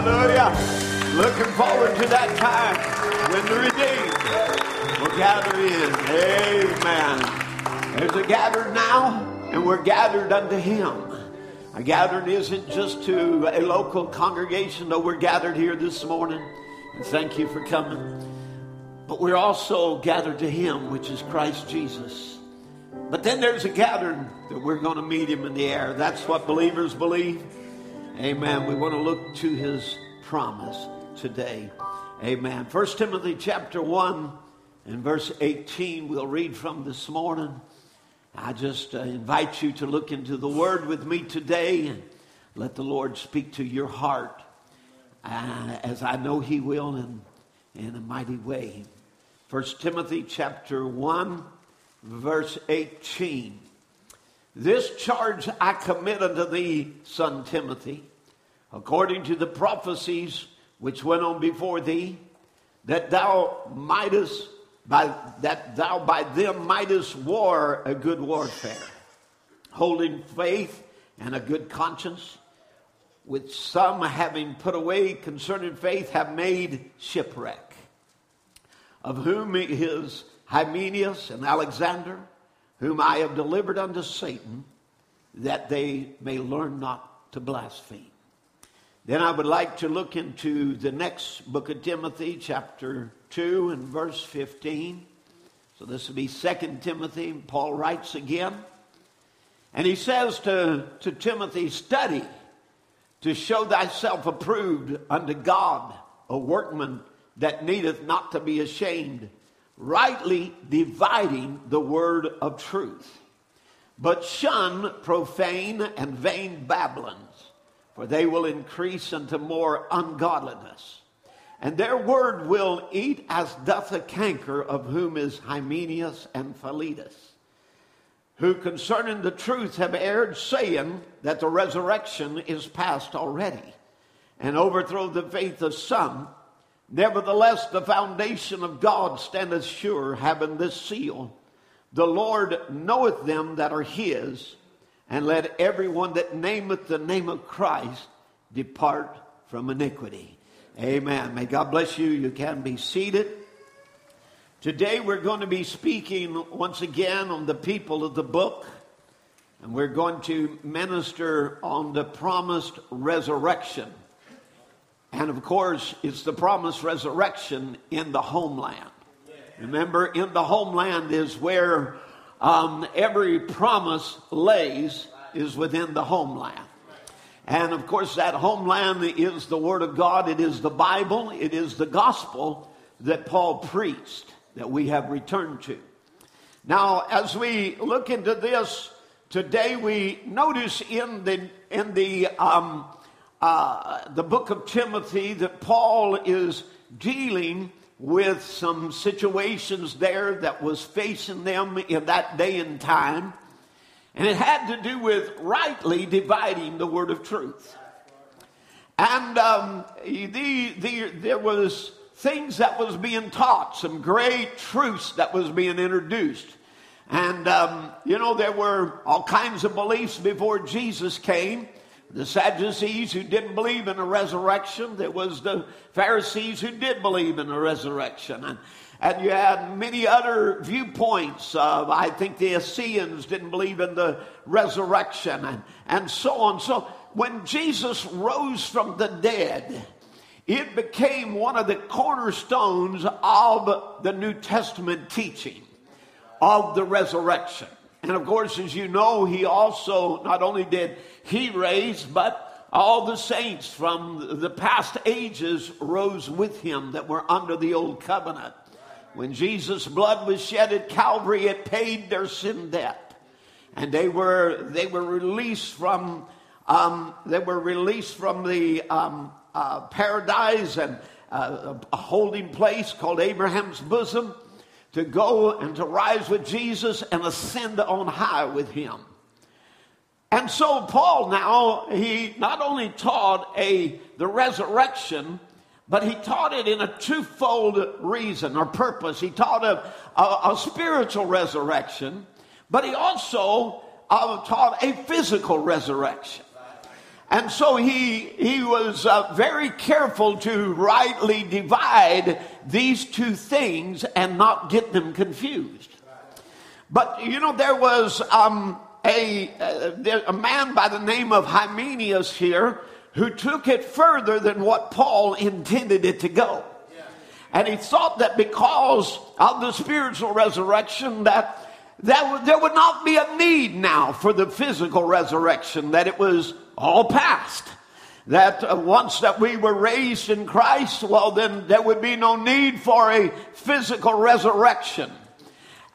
Hallelujah. Looking forward to that time when the redeemed will gather in. Amen. There's a gathered now, and we're gathered unto him. A gathered isn't just to a local congregation, though we're gathered here this morning. And thank you for coming. But we're also gathered to him, which is Christ Jesus. But then there's a gathering that we're going to meet him in the air. That's what believers believe. Amen. We want to look to his promise today. Amen. First Timothy chapter 1 and verse 18 we'll read from this morning. I just uh, invite you to look into the word with me today and let the Lord speak to your heart uh, as I know he will in, in a mighty way. First Timothy chapter 1 verse 18. This charge I commit unto thee, son Timothy, according to the prophecies which went on before thee, that thou mightest by that thou by them mightest war a good warfare, holding faith and a good conscience, which some having put away concerning faith have made shipwreck, of whom is Hymenaeus and Alexander, whom I have delivered unto Satan, that they may learn not to blaspheme. Then I would like to look into the next book of Timothy, chapter 2 and verse 15. So this will be 2 Timothy. Paul writes again. And he says to, to Timothy, Study to show thyself approved unto God, a workman that needeth not to be ashamed, rightly dividing the word of truth. But shun profane and vain babblings for they will increase unto more ungodliness. And their word will eat as doth a canker, of whom is Hymenaeus and Philetus, who concerning the truth have erred, saying that the resurrection is past already, and overthrow the faith of some. Nevertheless, the foundation of God standeth sure, having this seal The Lord knoweth them that are his and let everyone that nameth the name of Christ depart from iniquity. Amen. May God bless you. You can be seated. Today we're going to be speaking once again on the people of the book, and we're going to minister on the promised resurrection. And of course, it's the promised resurrection in the homeland. Remember, in the homeland is where um, every promise lays is within the homeland. And of course, that homeland is the Word of God, it is the Bible, it is the gospel that Paul preached that we have returned to. Now, as we look into this today, we notice in the in the um, uh, the book of Timothy that Paul is dealing with some situations there that was facing them in that day and time. And it had to do with rightly dividing the word of truth. And um, the, the, there was things that was being taught, some great truths that was being introduced. And, um, you know, there were all kinds of beliefs before Jesus came the Sadducees who didn't believe in a resurrection. There was the Pharisees who did believe in a resurrection. And, and you had many other viewpoints. Of, I think the Essenes didn't believe in the resurrection and, and so on. So when Jesus rose from the dead, it became one of the cornerstones of the New Testament teaching of the resurrection. And of course, as you know, he also not only did he raise, but all the saints from the past ages rose with him that were under the old covenant. When Jesus' blood was shed at Calvary, it paid their sin debt. And they were, they were released from, um, they were released from the um, uh, paradise and uh, a holding place called Abraham's bosom to go and to rise with Jesus and ascend on high with him. And so Paul now, he not only taught a, the resurrection, but he taught it in a twofold reason or purpose. He taught a, a, a spiritual resurrection, but he also uh, taught a physical resurrection. And so he, he was uh, very careful to rightly divide these two things and not get them confused. But, you know, there was um, a, a, a man by the name of Hymenaeus here who took it further than what Paul intended it to go. And he thought that because of the spiritual resurrection that that there would not be a need now for the physical resurrection, that it was all past. That uh, once that we were raised in Christ, well, then there would be no need for a physical resurrection.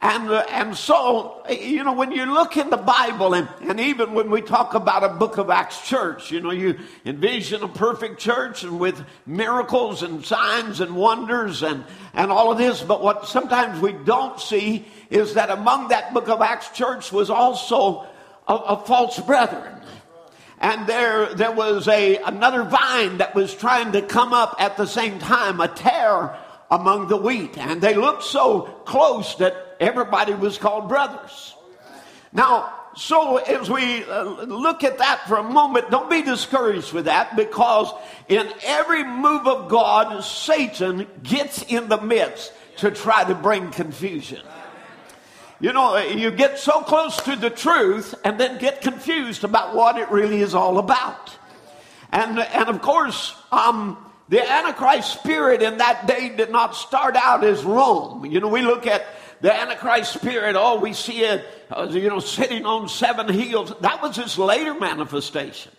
And, uh, and so, you know, when you look in the Bible, and, and even when we talk about a book of Acts church, you know, you envision a perfect church and with miracles and signs and wonders and, and all of this. But what sometimes we don't see is that among that book of Acts church was also a, a false brethren and there there was a another vine that was trying to come up at the same time a tare among the wheat. And they looked so close that everybody was called brothers. Now so as we uh, look at that for a moment don't be discouraged with that because in every move of god satan gets in the midst to try to bring confusion you know, you get so close to the truth and then get confused about what it really is all about. And, and of course, um, the Antichrist spirit in that day did not start out as Rome. You know, we look at the Antichrist spirit, oh, we see it, uh, you know, sitting on seven hills. That was his later manifestation.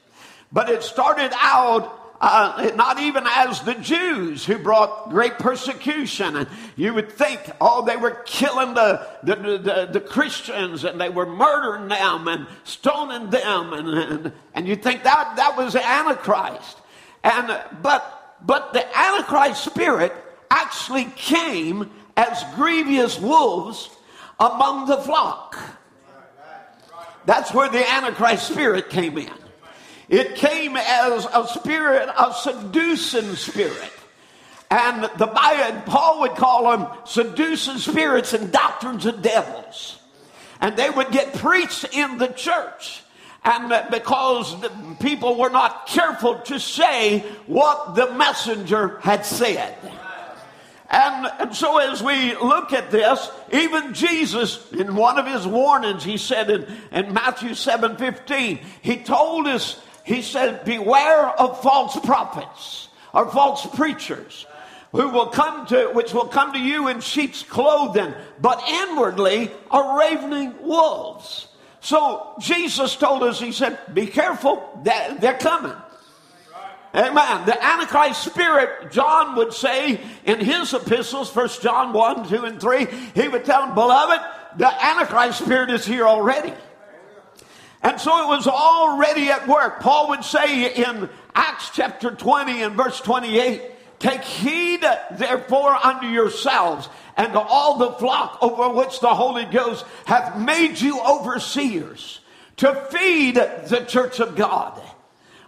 But it started out uh, not even as the Jews who brought great persecution. And you would think, oh, they were killing the, the, the, the Christians and they were murdering them and stoning them. And, and, and you think that, that was the Antichrist. And, but, but the Antichrist spirit actually came as grievous wolves among the flock. That's where the Antichrist spirit came in. It came as a spirit, a seducing spirit. And the Bible, Paul would call them seducing spirits and doctrines of devils. And they would get preached in the church. And because the people were not careful to say what the messenger had said. And, and so as we look at this, even Jesus, in one of his warnings, he said in, in Matthew 7 15, he told us he said, Beware of false prophets or false preachers who will come to which will come to you in sheep's clothing, but inwardly are ravening wolves. So Jesus told us, He said, Be careful, they're coming. Amen. The Antichrist spirit, John would say in his epistles, First John 1, 2, and 3, he would tell them, Beloved, the Antichrist spirit is here already. And so it was already at work. Paul would say in Acts chapter 20 and verse 28, Take heed therefore unto yourselves and to all the flock over which the Holy Ghost hath made you overseers to feed the church of God,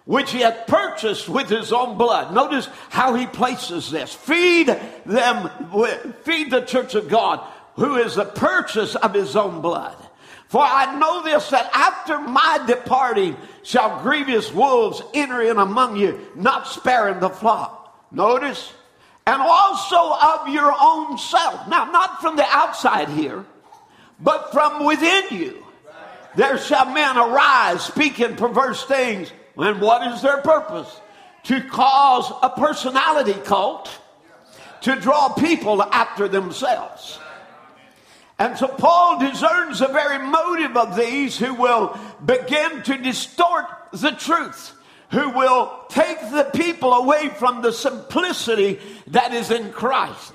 which he hath purchased with his own blood. Notice how he places this. Feed them, feed the church of God, who is the purchase of his own blood. For I know this that after my departing shall grievous wolves enter in among you, not sparing the flock. Notice, and also of your own self. Now, not from the outside here, but from within you. There shall men arise speaking perverse things. And what is their purpose? To cause a personality cult to draw people after themselves. And so Paul discerns the very motive of these who will begin to distort the truth, who will take the people away from the simplicity that is in Christ.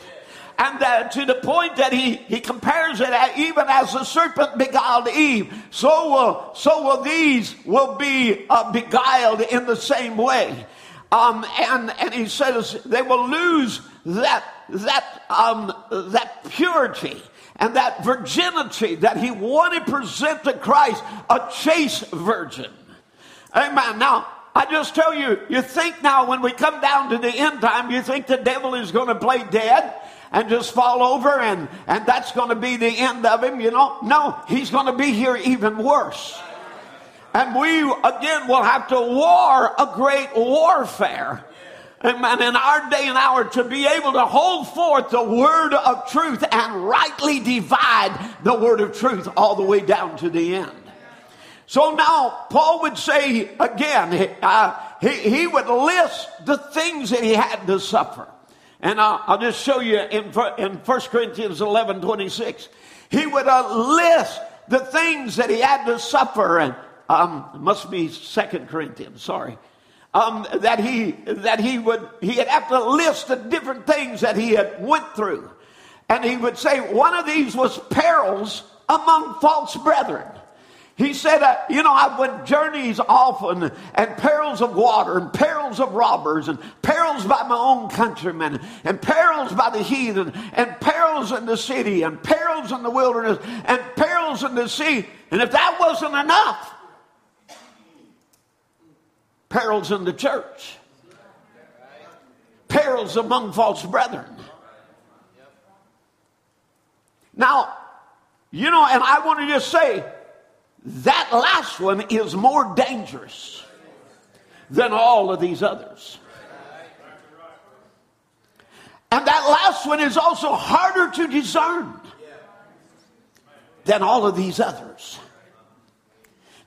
And that to the point that he, he compares it at, even as the serpent beguiled Eve, so will, so will these will be uh, beguiled in the same way. Um, and, and he says they will lose that, that, um, that purity and that virginity that he wanted to present to Christ, a chaste virgin. Amen. Now, I just tell you, you think now when we come down to the end time, you think the devil is going to play dead and just fall over and, and that's going to be the end of him, you know? No, he's going to be here even worse. And we again will have to war a great warfare. Amen. In our day and hour, to be able to hold forth the word of truth and rightly divide the word of truth all the way down to the end. So now, Paul would say again, uh, he, he would list the things that he had to suffer. And I'll, I'll just show you in, in 1 Corinthians 11 26. He would uh, list the things that he had to suffer. And um, must be Second Corinthians, sorry. Um, that he that he would he'd have to list the different things that he had went through, and he would say one of these was perils among false brethren. He said, uh, You know, I went journeys often, and perils of water, and perils of robbers, and perils by my own countrymen, and perils by the heathen, and perils in the city, and perils in the wilderness, and perils in the sea. And if that wasn't enough, perils in the church, perils among false brethren. Now, you know, and I want to just say, that last one is more dangerous than all of these others. And that last one is also harder to discern than all of these others.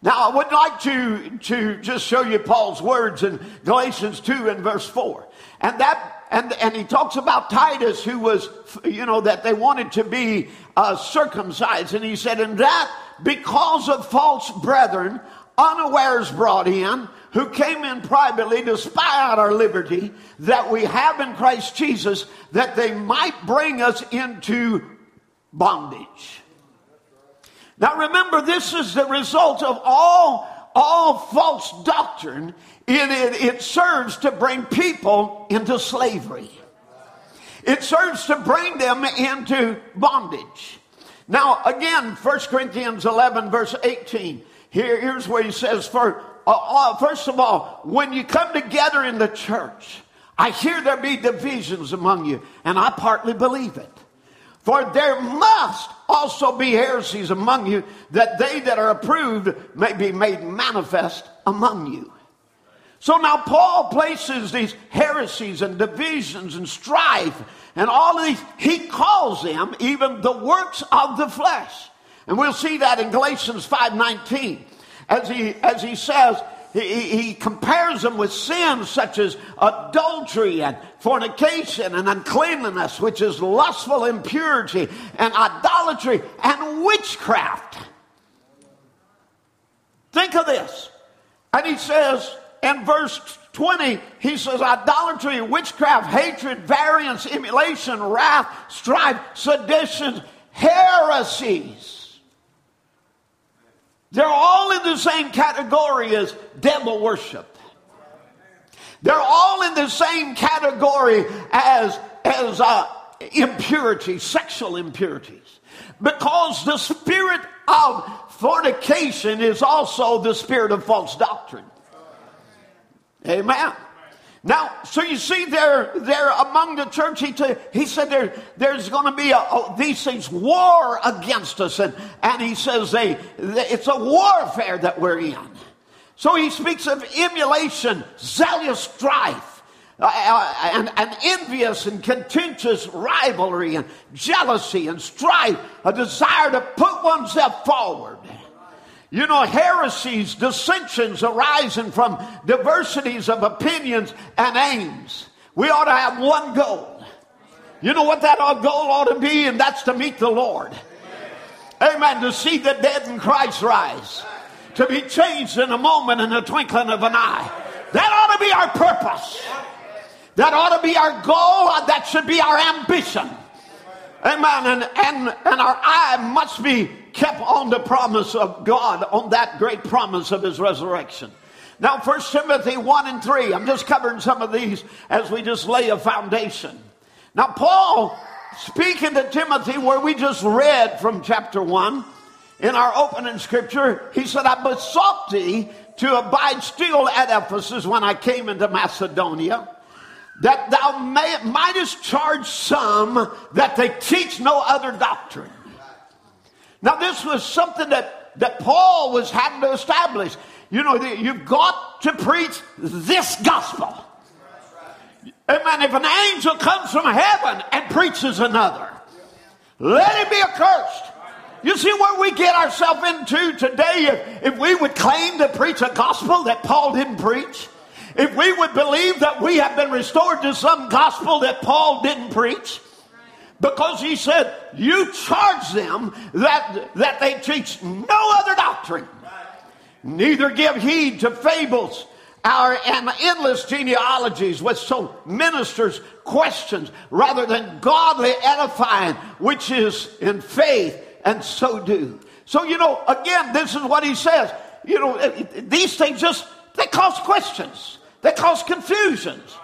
Now, I would like to, to just show you Paul's words in Galatians 2 and verse 4. And that and, and he talks about Titus, who was, you know, that they wanted to be uh, circumcised. And he said, and that because of false brethren, unawares brought in, who came in privately to spy out our liberty that we have in Christ Jesus, that they might bring us into bondage. Now remember, this is the result of all, all false doctrine. It, it, it serves to bring people into slavery. It serves to bring them into bondage. Now, again, 1 Corinthians 11, verse 18. Here, here's where he says, for, uh, uh, first of all, when you come together in the church, I hear there be divisions among you, and I partly believe it. For there must also be heresies among you, that they that are approved may be made manifest among you. So now Paul places these heresies and divisions and strife and all of these, he calls them even the works of the flesh. And we'll see that in Galatians 5.19 as he, as he says, he, he, compares them with sins such as adultery and fornication and uncleanliness, which is lustful impurity and idolatry and witchcraft. Think of this. And he says in verse 20, he says, idolatry, witchcraft, hatred, variance, emulation, wrath, strife, sedition, heresies. They're all in the same category as devil worship. They're all in the same category as, as uh, impurity, sexual impurities. Because the spirit of fornication is also the spirit of false doctrine. Amen. Now, so you see, there, there among the church, he, t- he said there, there's going to be a, a, these things war against us, and, and he says they, they, it's a warfare that we're in. So he speaks of emulation, zealous strife, uh, uh, and, and envious and contentious rivalry, and jealousy and strife, a desire to put oneself forward. You know, heresies, dissensions arising from diversities of opinions and aims. We ought to have one goal. You know what that goal ought to be? And that's to meet the Lord. Amen. To see the dead in Christ rise. To be changed in a moment, in the twinkling of an eye. That ought to be our purpose. That ought to be our goal. That should be our ambition. Amen. And, and, and our eye must be kept on the promise of God, on that great promise of his resurrection. Now, First Timothy 1 and 3, I'm just covering some of these as we just lay a foundation. Now, Paul, speaking to Timothy, where we just read from chapter 1, in our opening scripture, he said, I besought thee to abide still at Ephesus when I came into Macedonia, that thou may, mightest charge some that they teach no other doctrine. Now, this was something that, that Paul was having to establish. You know, you've got to preach this gospel. Amen. If an angel comes from heaven and preaches another, let him be accursed. You see where we get ourselves into today if, if we would claim to preach a gospel that Paul didn't preach? If we would believe that we have been restored to some gospel that Paul didn't preach? Because he said, You charge them that, that they teach no other doctrine, neither give heed to fables our and endless genealogies which so ministers questions rather than godly edifying, which is in faith, and so do. So, you know, again, this is what he says. You know, these things just, they cause questions. They cause confusions.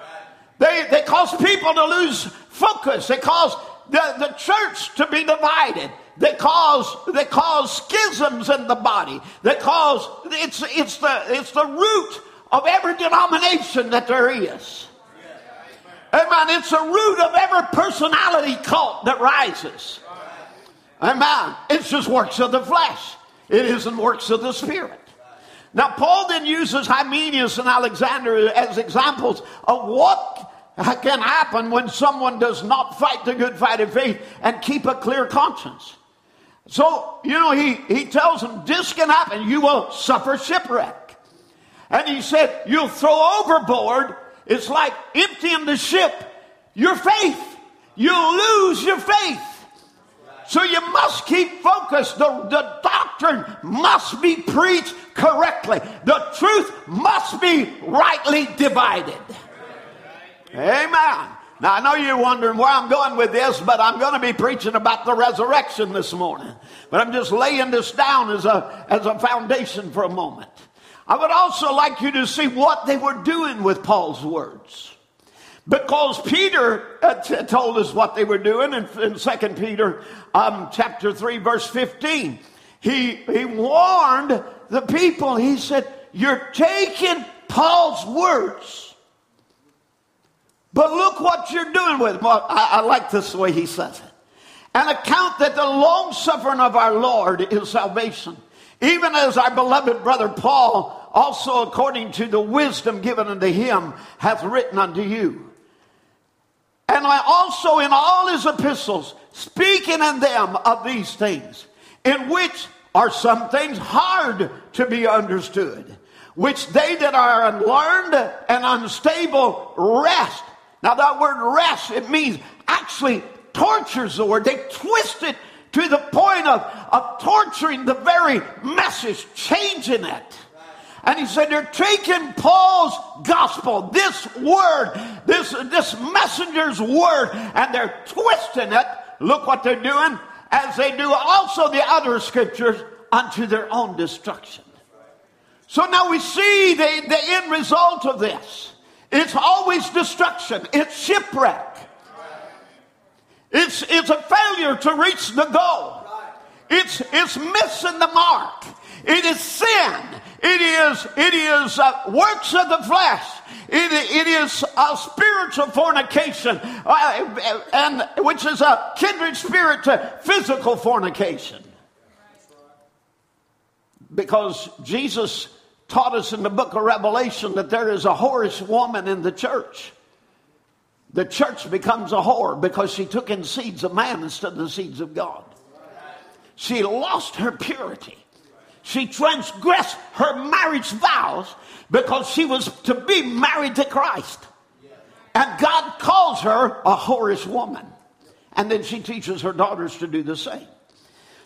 They, they cause people to lose focus. They cause the, the church to be divided. They cause, they cause schisms in the body. They cause, it's, it's, the, it's the root of every denomination that there is. Amen. It's the root of every personality cult that rises. Amen. It's just works of the flesh. It isn't works of the spirit. Now, Paul then uses Hymenaeus and Alexander as examples of what can happen when someone does not fight the good fight of faith and keep a clear conscience. So, you know, he, he tells them this can happen. You will suffer shipwreck. And he said, You'll throw overboard. It's like emptying the ship, your faith. You'll lose your faith. So you must keep focused. The, the doctrine must be preached correctly. The truth must be rightly divided. Amen. Now I know you're wondering where I'm going with this, but I'm going to be preaching about the resurrection this morning. But I'm just laying this down as a, as a foundation for a moment. I would also like you to see what they were doing with Paul's words. Because Peter told us what they were doing in, in 2 Peter um, chapter 3, verse 15. He, he warned the people, he said, You're taking Paul's words. But look what you're doing with them. Well, I, I like this way he says it. An account that the long suffering of our Lord is salvation even as our beloved brother Paul, also according to the wisdom given unto him, hath written unto you. And I also in all his epistles, speaking in them of these things, in which are some things hard to be understood, which they that are unlearned and unstable wrest. Now that word wrest, it means actually tortures the word. They twist it to the point of, of torturing the very message, changing it. And he said, they're taking Paul's gospel, this word, this, this messenger's word, and they're twisting it. Look what they're doing, as they do also the other scriptures, unto their own destruction. So now we see the, the end result of this. It's always destruction, it's shipwreck. It's, it's a failure to reach the goal. It's, it's missing the mark. It is sin. It is, it is uh, works of the flesh. It, it is a spiritual fornication, uh, and which is a kindred spirit to physical fornication. Because Jesus taught us in the book of Revelation that there is a whorish woman in the church. The church becomes a whore because she took in seeds of man instead of the seeds of God. She lost her purity. She transgressed her marriage vows because she was to be married to Christ. And God calls her a whorish woman. And then she teaches her daughters to do the same.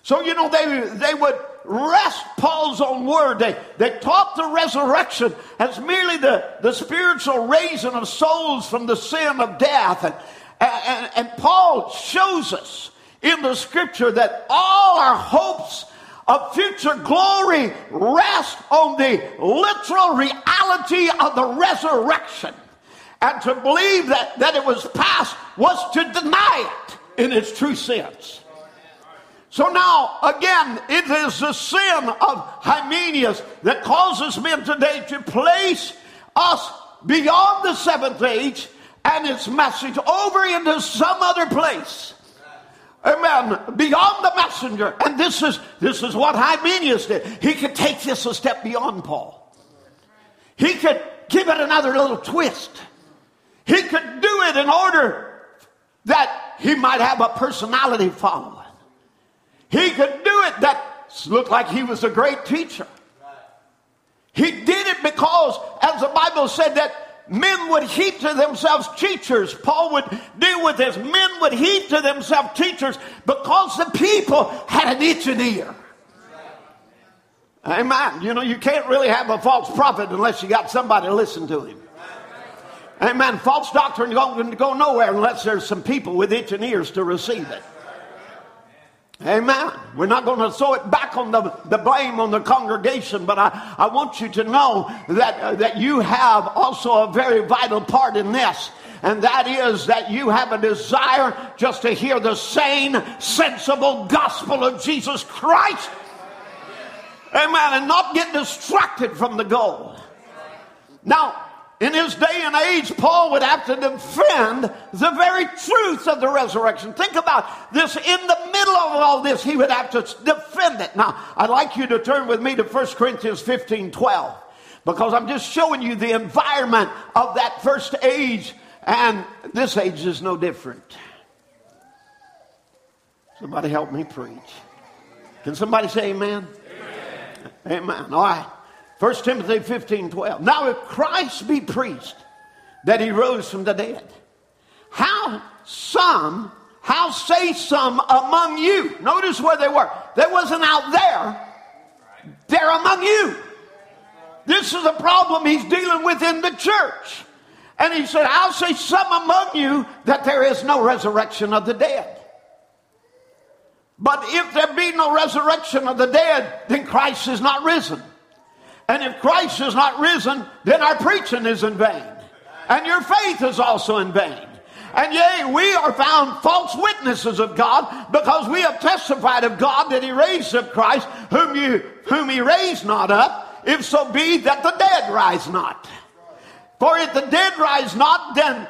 So, you know, they, they would wrest Paul's own word. They, they taught the resurrection as merely the, the spiritual raising of souls from the sin of death. And, and, and Paul shows us in the scripture that all our hopes of future glory rest on the literal reality of the resurrection. And to believe that, that it was past was to deny it in its true sense. So now, again, it is the sin of Hymenaeus that causes men today to place us beyond the seventh age and its message over into some other place. Amen. Beyond the messenger. And this is this is what Hymenaeus did. He could take this a step beyond Paul. He could give it another little twist. He could do it in order that he might have a personality following. He could do it that looked like he was a great teacher. He did it because, as the Bible said, that men would heap to themselves teachers. Paul would deal with this. Men would heap to themselves teachers because the people had an itch itching ear. Amen. You know, you can't really have a false prophet unless you got somebody to listen to him. Amen. False doctrine going to go nowhere unless there's some people with itching ears to receive it. Amen. We're not going to throw it back on the, the blame on the congregation, but I, I want you to know that, uh, that you have also a very vital part in this. And that is that you have a desire just to hear the sane, sensible gospel of Jesus Christ. Amen. And not get distracted from the goal. Now, in his day and age, Paul would have to defend the very truth of the resurrection. Think about this. In the middle of all this, he would have to defend it. Now, I'd like you to turn with me to 1 Corinthians 15 12, because I'm just showing you the environment of that first age, and this age is no different. Somebody help me preach. Can somebody say amen? Amen. Amen. All right. 1 Timothy 15 12. Now, if Christ be preached that he rose from the dead, how some, how say some among you? Notice where they were. They wasn't out there, they're among you. This is a problem he's dealing with in the church. And he said, I'll say some among you that there is no resurrection of the dead. But if there be no resurrection of the dead, then Christ is not risen. And if Christ is not risen, then our preaching is in vain. And your faith is also in vain. And yea, we are found false witnesses of God because we have testified of God that he raised up Christ, whom you whom he raised not up, if so be that the dead rise not. For if the dead rise not, then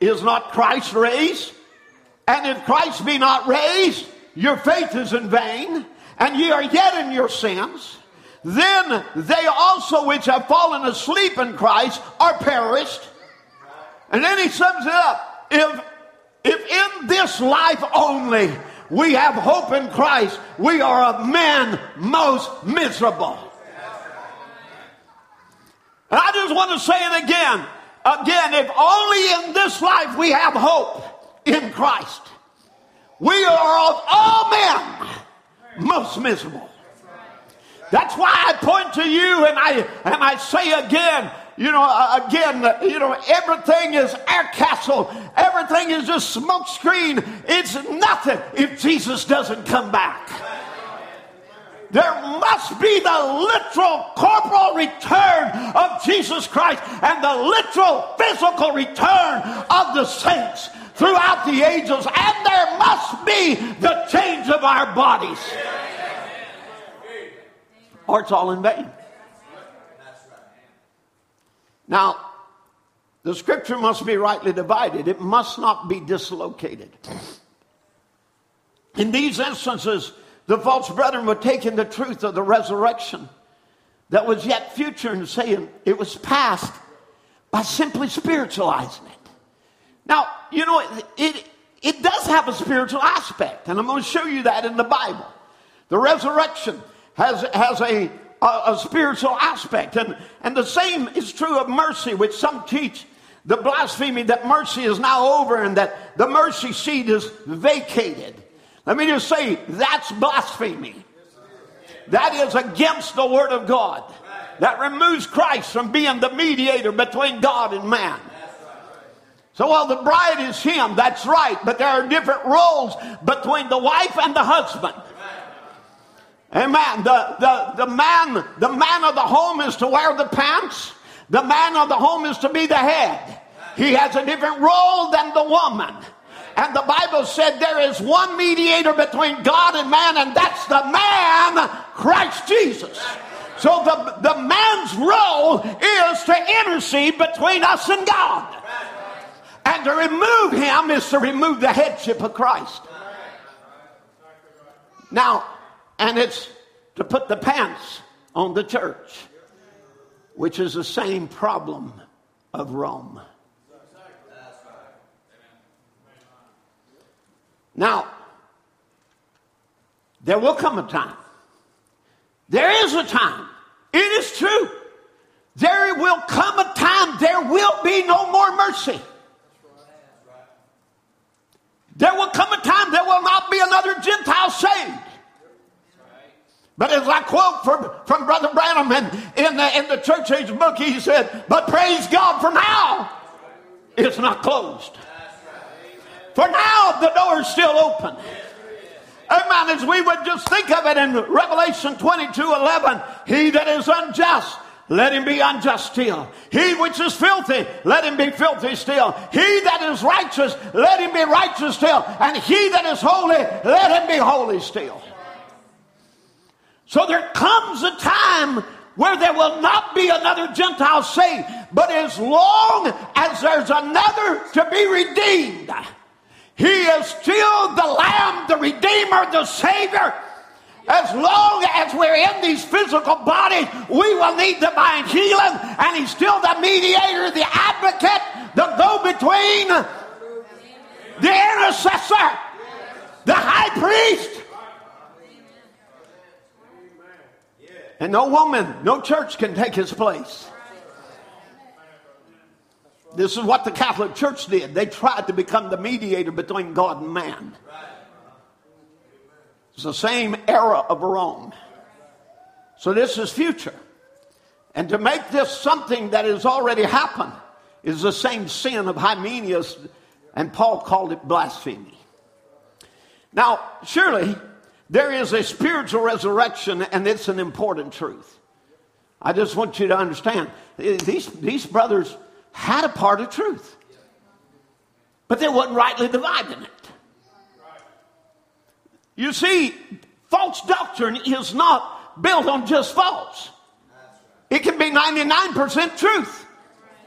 is not Christ raised? And if Christ be not raised, your faith is in vain, and ye are yet in your sins. Then they also which have fallen asleep in Christ are perished. And then he sums it up. If, if in this life only we have hope in Christ, we are of men most miserable. And I just want to say it again. Again, if only in this life we have hope in Christ, we are of all men most miserable. That's why I point to you and I and I say again, you know, uh, again, you know, everything is air castle. Everything is just smoke screen. It's nothing if Jesus doesn't come back. There must be the literal corporal return of Jesus Christ and the literal physical return of the saints throughout the ages. And there must be the change of our bodies or it's all in vain. Now, the scripture must be rightly divided, it must not be dislocated. In these instances, the false brethren were taking the truth of the resurrection that was yet future and saying it was past by simply spiritualizing it. Now, you know, it, it, it does have a spiritual aspect, and I'm going to show you that in the Bible. The resurrection has, has a, a, a spiritual aspect. And, and the same is true of mercy, which some teach the blasphemy that mercy is now over and that the mercy seat is vacated. Let me just say that's blasphemy. That is against the Word of God. That removes Christ from being the mediator between God and man. So while the bride is Him, that's right, but there are different roles between the wife and the husband. Amen. The, the, the man, the man of the home is to wear the pants. The man of the home is to be the head. He has a different role than the woman. And the Bible said there is one mediator between God and man, and that's the man, Christ Jesus. So the, the man's role is to intercede between us and God. And to remove him is to remove the headship of Christ. Now, and it's to put the pants on the church. which is the same problem of Rome. Now, there will come a time. There is a time. It is true. There will come a time there will be no more mercy. There will come a time there will not be another Gentile saved. But as I quote from, from Brother Branham in, in, the, in the church age book, he said, But praise God for now, it's not closed. For now, the door is still open. Amen. As we would just think of it in Revelation 22 11, he that is unjust, let him be unjust still. He which is filthy, let him be filthy still. He that is righteous, let him be righteous still. And he that is holy, let him be holy still. So there comes a time where there will not be another Gentile saved. But as long as there's another to be redeemed, he is still the Lamb, the Redeemer, the Savior. As long as we're in these physical bodies, we will need divine healing, and He's still the mediator, the advocate, the go between, the intercessor, the high priest. And no woman, no church can take his place. This is what the Catholic Church did. They tried to become the mediator between God and man. It's the same era of Rome. So this is future. And to make this something that has already happened is the same sin of Hymenaeus, and Paul called it blasphemy. Now, surely there is a spiritual resurrection, and it's an important truth. I just want you to understand eh, these, these brothers had a part of truth, but they wasn't rightly dividing it. You see, false doctrine is not built on just false. It can be 99% truth,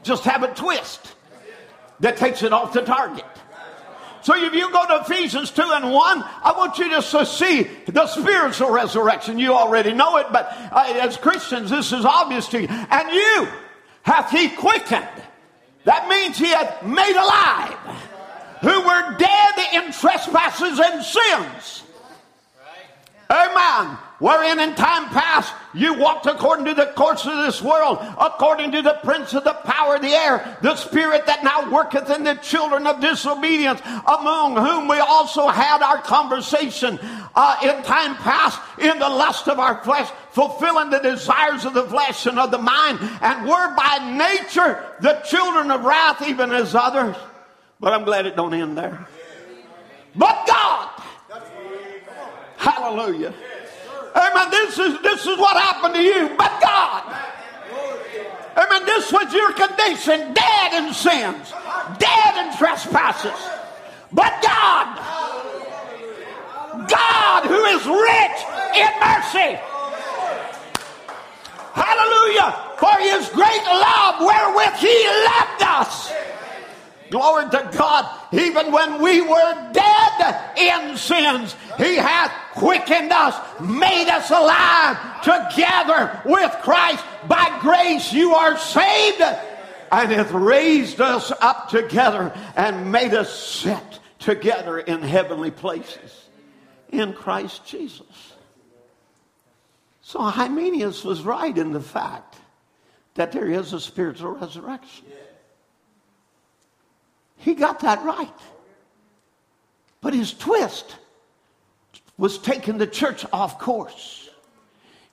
just have a twist that takes it off the target. So if you go to Ephesians 2 and 1, I want you just to see the spiritual resurrection. You already know it, but uh, as Christians, this is obvious to you. And you hath he quickened. That means he hath made alive who were dead in trespasses and sins. Amen wherein in time past you walked according to the course of this world, according to the prince of the power of the air, the spirit that now worketh in the children of disobedience, among whom we also had our conversation uh, in time past in the lust of our flesh, fulfilling the desires of the flesh and of the mind, and were by nature the children of wrath, even as others. But I'm glad it don't end there. But God, hallelujah. Amen. This is this is what happened to you. But God. Amen. This was your condition, dead in sins, dead in trespasses. But God, God who is rich in mercy. Hallelujah. For his great love wherewith he loved us. Glory to God. Even when we were dead in sins, he hath quickened us, made us alive together with Christ. By grace you are saved and hath raised us up together and made us sit together in heavenly places in Christ Jesus. So Hymenaeus was right in the fact that there is a spiritual resurrection. He got that right. But his twist was taking the church off course.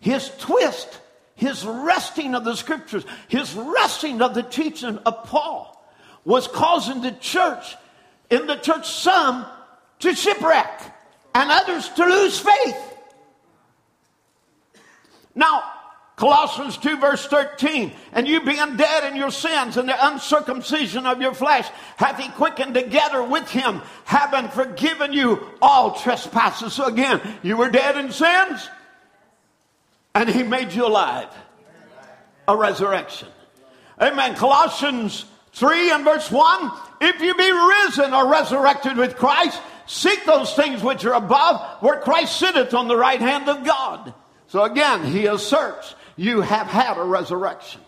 His twist, his wresting of the scriptures, his wresting of the teaching of Paul was causing the church, in the church, some to shipwreck and others to lose faith. Now, Colossians 2, verse 13. And you being dead in your sins and the uncircumcision of your flesh, hath he quickened together with him, having forgiven you all trespasses. So again, you were dead in sins, and he made you alive. A resurrection. Amen. Colossians 3 and verse 1. If you be risen or resurrected with Christ, seek those things which are above, where Christ sitteth on the right hand of God. So again, he asserts you have had a resurrection.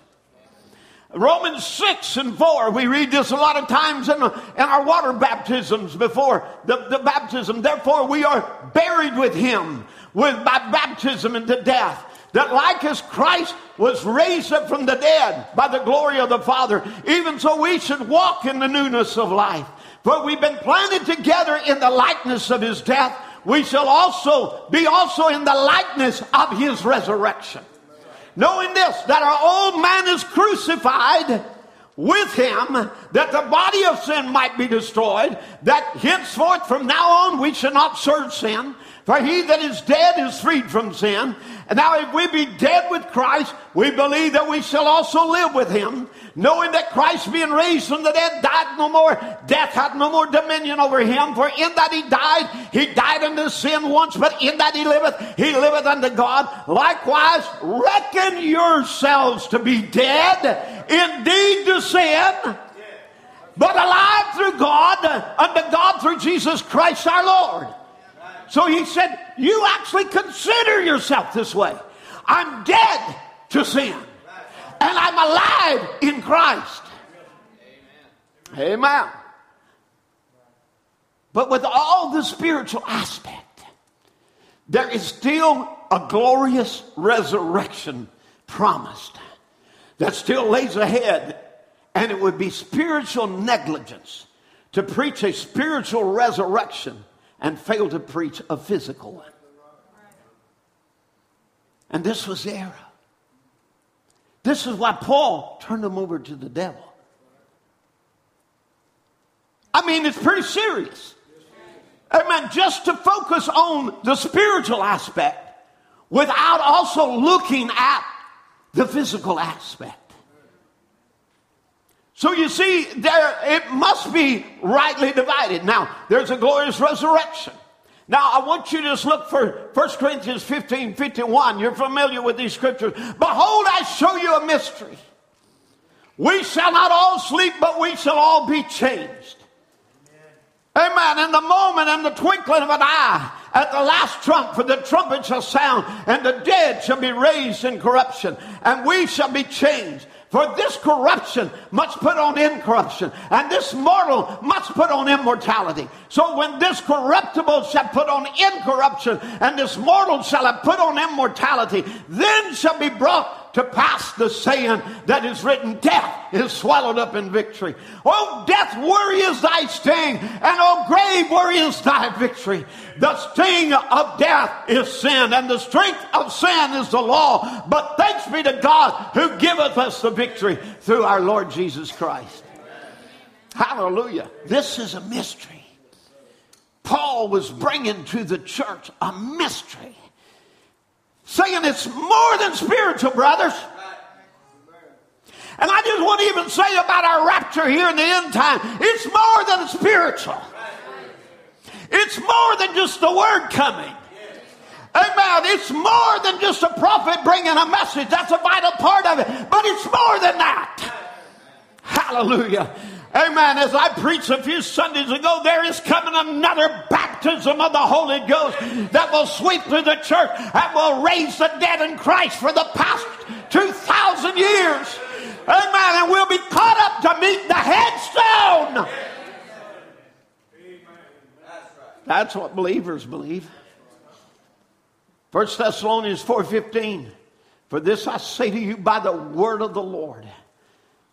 Romans 6 and 4, we read this a lot of times in, in our water baptisms before the, the baptism. Therefore, we are buried with him with, by baptism into death. That like as Christ was raised up from the dead by the glory of the Father, even so we should walk in the newness of life. For we've been planted together in the likeness of his death. We shall also be also in the likeness of his resurrection knowing this, that our old man is crucified with him, that the body of sin might be destroyed, that henceforth from now on we shall not serve sin. For he that is dead is freed from sin. And now if we be dead with Christ, we believe that we shall also live with him, knowing that Christ being raised from the dead died no more, death had no more dominion over him. For in that he died, he died unto sin once, but in that he liveth, he liveth unto God. Likewise, reckon yourselves to be dead indeed to sin, but alive through God, unto God through Jesus Christ our Lord. So he said, You actually consider yourself this way. I'm dead to sin, and I'm alive in Christ. Amen. Amen. But with all the spiritual aspect, there is still a glorious resurrection promised that still lays ahead. And it would be spiritual negligence to preach a spiritual resurrection and fail to preach a physical one. And this was the era. This is why Paul turned them over to the devil. I mean, it's pretty serious. Amen. Just to focus on the spiritual aspect without also looking at the physical aspect. So you see, there it must be rightly divided. Now, there's a glorious resurrection. Now, I want you to just look for 1 Corinthians 15, 51. You're familiar with these scriptures. Behold, I show you a mystery. We shall not all sleep, but we shall all be changed. Amen. In the moment, in the twinkling of an eye, at the last trump, for the trumpet shall sound, and the dead shall be raised in corruption, and we shall be changed. For this corruption must put on incorruption, and this mortal must put on immortality. So when this corruptible shall put on incorruption, and this mortal shall have put on immortality, then shall be brought to pass the saying that is written, Death is swallowed up in victory. Oh, death, where is thy sting? And oh, grave, where is thy victory? The sting of death is sin, and the strength of sin is the law. But thanks be to God who giveth us the victory through our Lord Jesus Christ. Hallelujah. This is a mystery. Paul was bringing to the church a mystery, saying it's more than spiritual, brothers. And I just want to even say about our rapture here in the end time, it's more than spiritual. It's more than just the word coming. Amen. It's more than just a prophet bringing a message. That's a vital part of it. But it's more than that. Hallelujah. Amen. As I preached a few Sundays ago, there is coming another baptism of the Holy Ghost that will sweep through the church and will raise the dead in Christ for the past 2,000 years. Amen. And we'll be caught up to meet the headstone. That's what believers believe. 1 Thessalonians 4:15 For this I say to you by the word of the Lord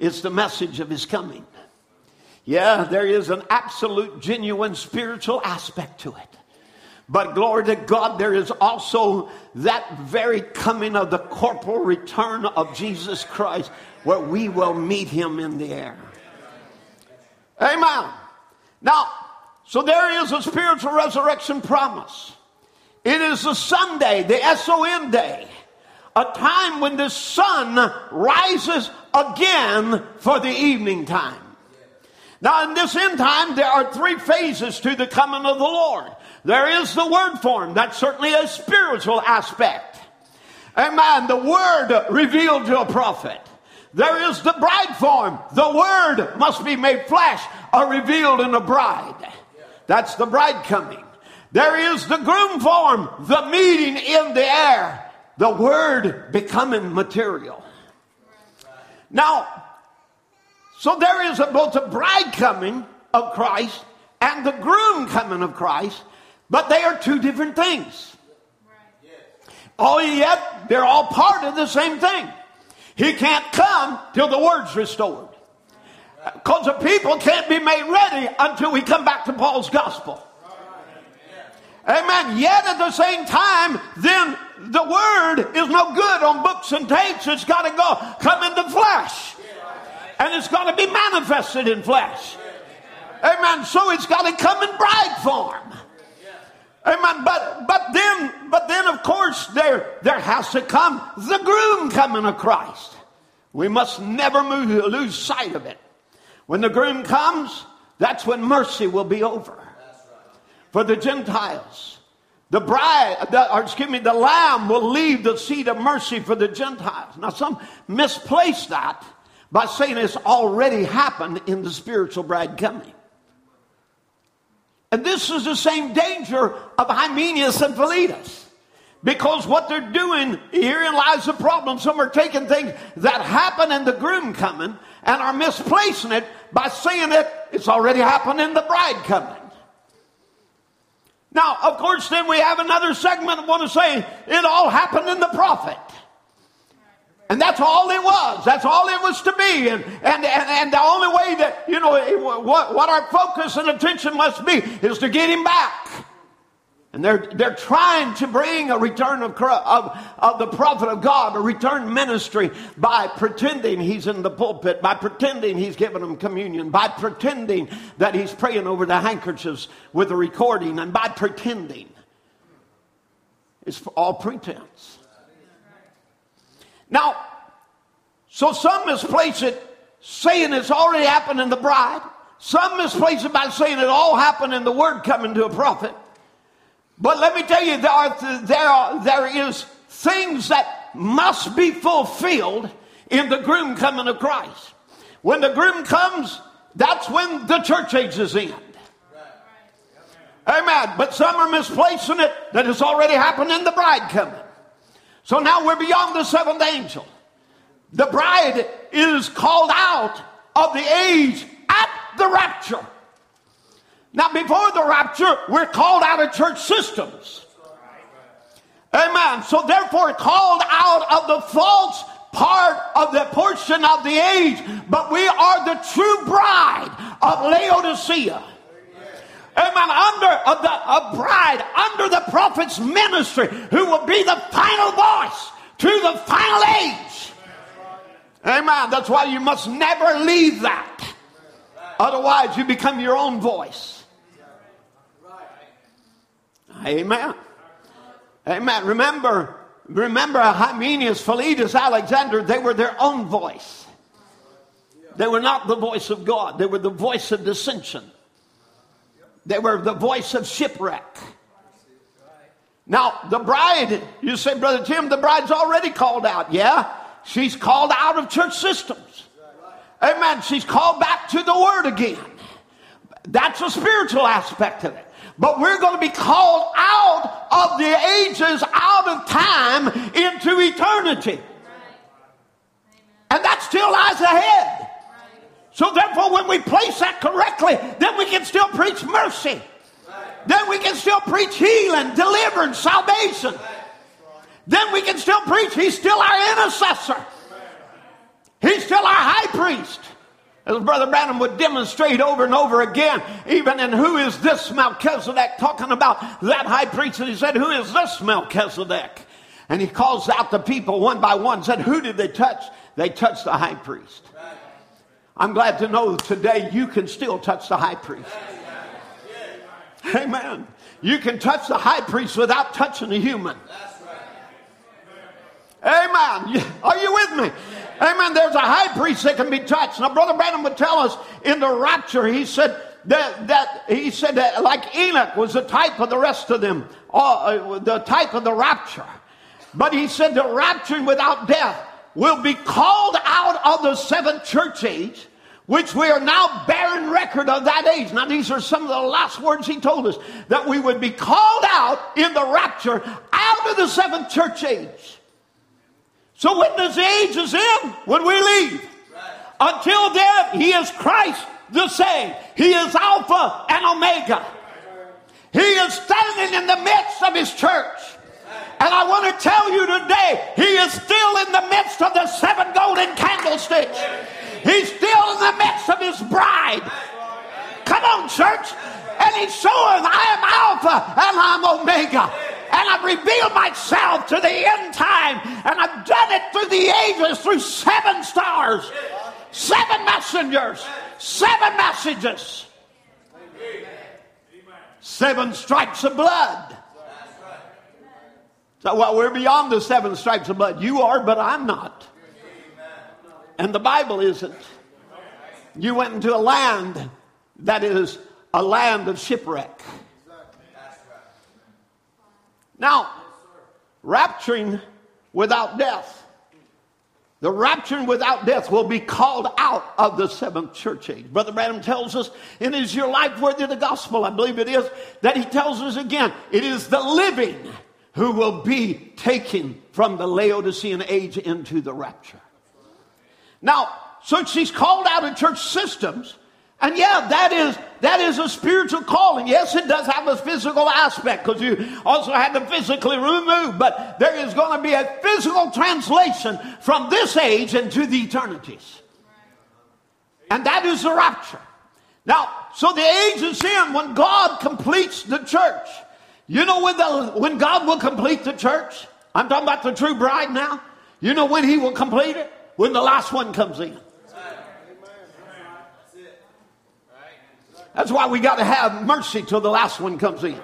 It's the message of his coming. Yeah, there is an absolute, genuine spiritual aspect to it. But glory to God, there is also that very coming of the corporal return of Jesus Christ where we will meet him in the air. Amen. Now, so there is a spiritual resurrection promise. It is a Sunday, the S O N day, a time when the sun rises again for the evening time. Now, in this end time, there are three phases to the coming of the Lord. There is the word form. That's certainly a spiritual aspect. Amen. The word revealed to a prophet. There is the bride form. The word must be made flesh or revealed in a bride. That's the bride coming. There is the groom form, the meeting in the air, the word becoming material. Now, so there is a, both a bride coming of Christ and the groom coming of Christ, but they are two different things. All oh, yet, they're all part of the same thing. He can't come till the word's restored. Because the people can't be made ready until we come back to Paul's gospel. Amen. Yet at the same time, then the word is no good on books and tapes. It's got to go come into flesh. And it's got to be manifested in flesh. Amen. So it's got to come in bride form. Amen. But but then but then of course there there has to come the groom coming of Christ. We must never move, lose sight of it. When the groom comes, that's when mercy will be over for the Gentiles. The bride, the, or excuse me, the lamb will leave the seat of mercy for the Gentiles. Now, some misplace that by saying it's already happened in the spiritual bride coming. And this is the same danger of Hymenaeus and Philetus. Because what they're doing, herein lies the problem. Some are taking things that happen in the groom coming and are misplacing it by saying it, it's already happened in the bride coming. Now, of course, then we have another segment I want to say it all happened in the prophet. And that's all it was. That's all it was to be. And, and, and, and the only way that, you know, what, what our focus and attention must be is to get him back. And they're, they're trying to bring a return of, of, of the prophet of God, a return ministry by pretending he's in the pulpit, by pretending he's giving them communion, by pretending that he's praying over the handkerchiefs with a recording, and by pretending. It's all pretense. Now, so some misplace it saying it's already happened in the bride. Some misplace it by saying it all happened in the word coming to a prophet. But let me tell you, there are, there are, there is things that must be fulfilled in the groom coming of Christ. When the groom comes, that's when the church age is end. Amen. But some are misplacing it that has already happened in the bride coming. So now we're beyond the seventh angel. The bride is called out of the age at the rapture. Now, before the rapture, we're called out of church systems. Amen. So, therefore, called out of the false part of the portion of the age, but we are the true bride of Laodicea. Amen. Under a, the, a bride, under the prophet's ministry, who will be the final voice to the final age. Amen. That's why you must never leave that. Otherwise, you become your own voice. Amen. Amen. Remember, remember Hymenaeus, Philetus, Alexander, they were their own voice. They were not the voice of God. They were the voice of dissension. They were the voice of shipwreck. Now, the bride, you say, Brother Tim, the bride's already called out. Yeah, she's called out of church systems. Amen. She's called back to the Word again. That's a spiritual aspect of it. But we're going to be called out of the ages, out of time, into eternity. And that still lies ahead. So therefore, when we place that correctly, then we can still preach mercy. Then we can still preach healing, deliverance, salvation. Then we can still preach He's still our intercessor. He's still our high priest. As Brother Branham would demonstrate over and over again, even in who is this Melchizedek, talking about that high priest, and he said, Who is this Melchizedek? And he calls out the people one by one, said, Who did they touch? They touched the high priest. I'm glad to know today you can still touch the high priest. Amen. You can touch the high priest without touching a human. Amen. Are you with me? Amen. There's a high priest that can be touched. Now, Brother Branham would tell us in the rapture, he said that, that he said that like Enoch was the type of the rest of them, uh, the type of the rapture. But he said the rapture without death will be called out of the seventh church age which we are now bearing record of that age. Now, these are some of the last words he told us that we would be called out in the rapture out of the seventh church age. So, when age is in, when we leave, until then, he is Christ the same. He is Alpha and Omega. He is standing in the midst of his church. And I want to tell you today, he is still in the midst of the seven golden candlesticks. He's still in the midst of his bride. Come on, church. And he's showing I am Alpha and I'm Omega. And I've revealed myself to the end time. And I've done it through the ages, through seven stars, seven messengers, seven messages, seven stripes of blood. So, well, we're beyond the seven stripes of blood. You are, but I'm not and the Bible isn't. You went into a land that is a land of shipwreck. Now, rapturing without death. The rapturing without death will be called out of the seventh church age. Brother Branham tells us in Is Your Life Worthy of the Gospel, I believe it is, that he tells us again, it is the living who will be taken from the Laodicean age into the rapture. Now, so she's called out of church systems, and yeah, that is that is a spiritual calling. Yes, it does have a physical aspect because you also have to physically remove, but there is going to be a physical translation from this age into the eternities. And that is the rapture. Now, so the age is in when God completes the church. You know when the when God will complete the church? I'm talking about the true bride now. You know when he will complete it? when the last one comes in. That's why we got to have mercy till the last one comes in.